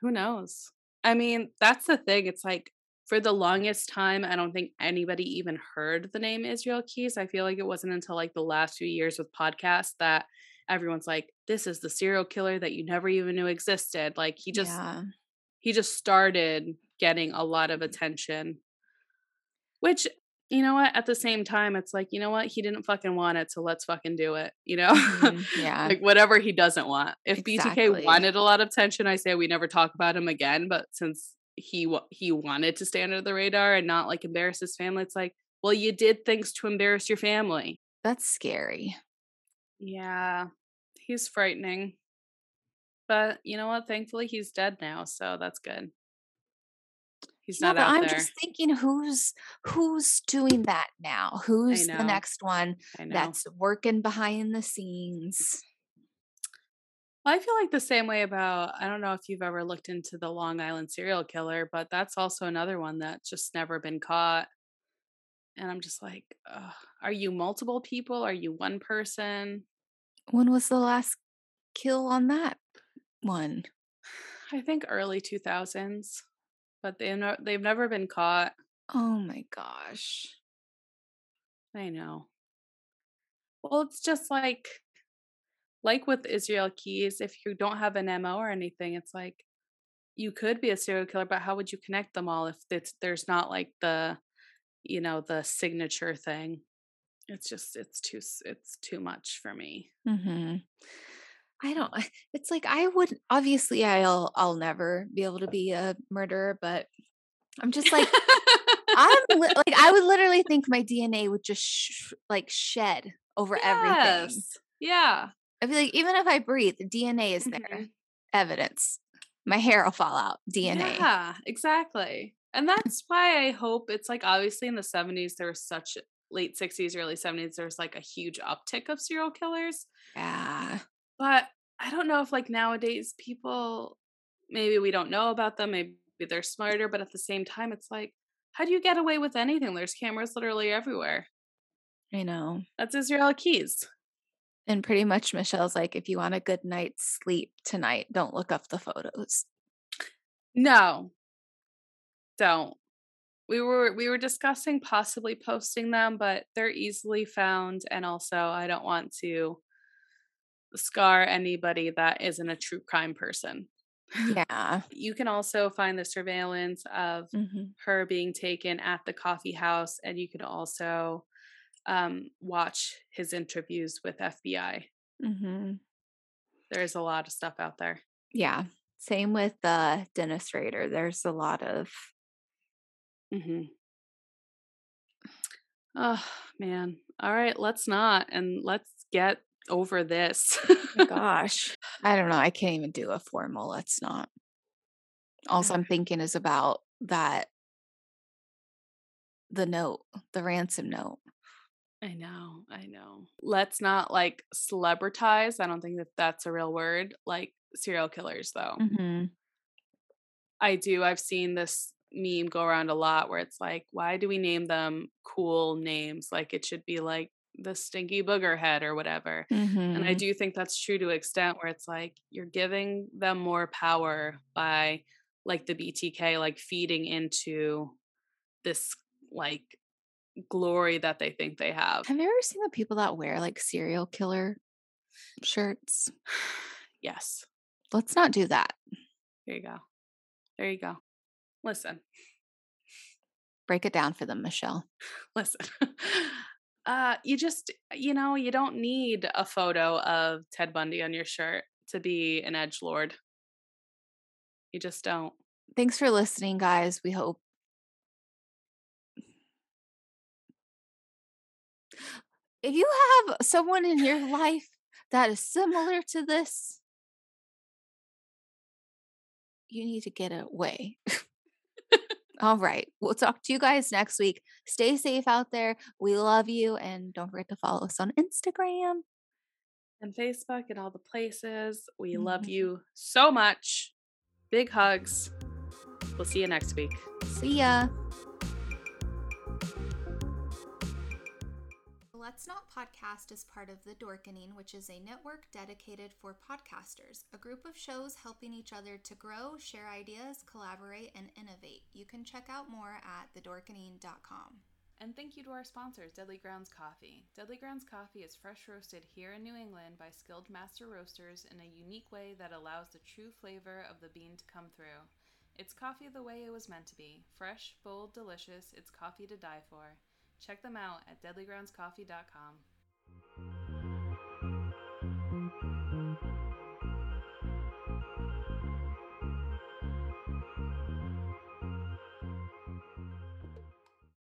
Who knows? I mean, that's the thing. It's like for the longest time, I don't think anybody even heard the name Israel Keyes. I feel like it wasn't until like the last few years with podcasts that everyone's like, this is the serial killer that you never even knew existed. Like he just yeah. he just started getting a lot of attention which you know what? At the same time, it's like, you know what? He didn't fucking want it, so let's fucking do it. You know? (laughs) Mm-hmm. Yeah. like whatever he doesn't want. If Exactly. BTK wanted a lot of attention, I say we never talk about him again. But since he he wanted to stay under the radar and not like embarrass his family, it's like, well, you did things to embarrass your family. That's scary. Yeah, he's frightening. But you know what? Thankfully, he's dead now, so that's good. He's Yeah, not I'm there. just thinking who's who's doing that now? Who's the next one that's working behind the scenes? Well, I feel like the same way about I don't know if you've ever looked into the Long Island serial killer, but that's also another one that's just never been caught. And I'm just like, ugh, are you multiple people? Are you one person? When was the last kill on that one? I think early 2000s, but they no, they've never been caught. Oh my gosh. I know. Well, it's just like like with Israel Keyes, if you don't have an MO or anything, it's like you could be a serial killer, but how would you connect them all if it's there's not like the you know, the signature thing. It's just it's too it's too much for me. hmm I don't. It's like I would obviously I'll I'll never be able to be a murderer, but I'm just like I'm li- (laughs) like I would literally think my DNA would just sh- like shed over everything. Yeah. I'd be like, even if I breathe, the DNA is there, Mhm. evidence. My hair will fall out, DNA. Yeah, exactly. And that's why I hope it's like obviously in the 70s there was such late 60s, early 70s, there's like a huge uptick of serial killers. Yeah. But I don't know if like nowadays people maybe we don't know about them, maybe they're smarter, but at the same time it's like how do you get away with anything? There's cameras literally everywhere. I know. That's Israel Keyes. And pretty much Michelle's like, if you want a good night's sleep tonight, don't look up the photos. No. Don't. We were we were discussing possibly posting them, but they're easily found and also I don't want to scar anybody that isn't a true crime person. (laughs) Yeah. You can also find the surveillance of hmm her being taken at the coffee house and you can also um, watch his interviews with FBI. hmm There's a lot of stuff out there. Yeah. Same with the Dennis Rader. There's a lot of Mm-hmm. Oh man. All right, let's not and let's get over this. my (laughs) gosh. I don't know. I can't even do a formal. Let's not. All I'm (laughs) thinking is about that the note, the ransom note. I know, I know. Let's not like celebritize. I don't think that that's a real word. Like serial killers, though. hmm I do. I've seen this meme go around a lot where it's like, why do we name them cool names? Like it should be like the stinky booger head or whatever. And I hmm do think that's true to an extent where it's like you're giving them more power by like the BTK like feeding into this like glory that they think they have. Have you ever seen the people that wear like serial killer shirts? (sighs) yes. Let's not do that. There you go. There you go. Listen. Break it down for them, Michelle. (laughs) Listen. (laughs) Uh you just you know, you don't need a photo of Ted Bundy on your shirt to be an edge lord. You just don't. Thanks for listening, guys. We hope. If you have someone in your life that is similar to this, you need to get away. (laughs) All right. We'll talk to you guys next week. Stay safe out there. We love you. And don't forget to follow us on Instagram. and Facebook and all the places. We love Mhm. you so much. Big hugs. We'll see you next week. See ya. Let's Not Podcast is part of The Dorkening, which is a network dedicated for podcasters, a group of shows helping each other to grow, share ideas, collaborate, and innovate. You can check out more at thedorkening.com. And thank you to our sponsors, Deadly Grounds Coffee. Deadly Grounds Coffee is fresh roasted here in New England by skilled master roasters in a unique way that allows the true flavor of the bean to come through. It's coffee the way it was meant to be fresh, bold, delicious. It's coffee to die for. Check them out at deadlygroundscoffee.com.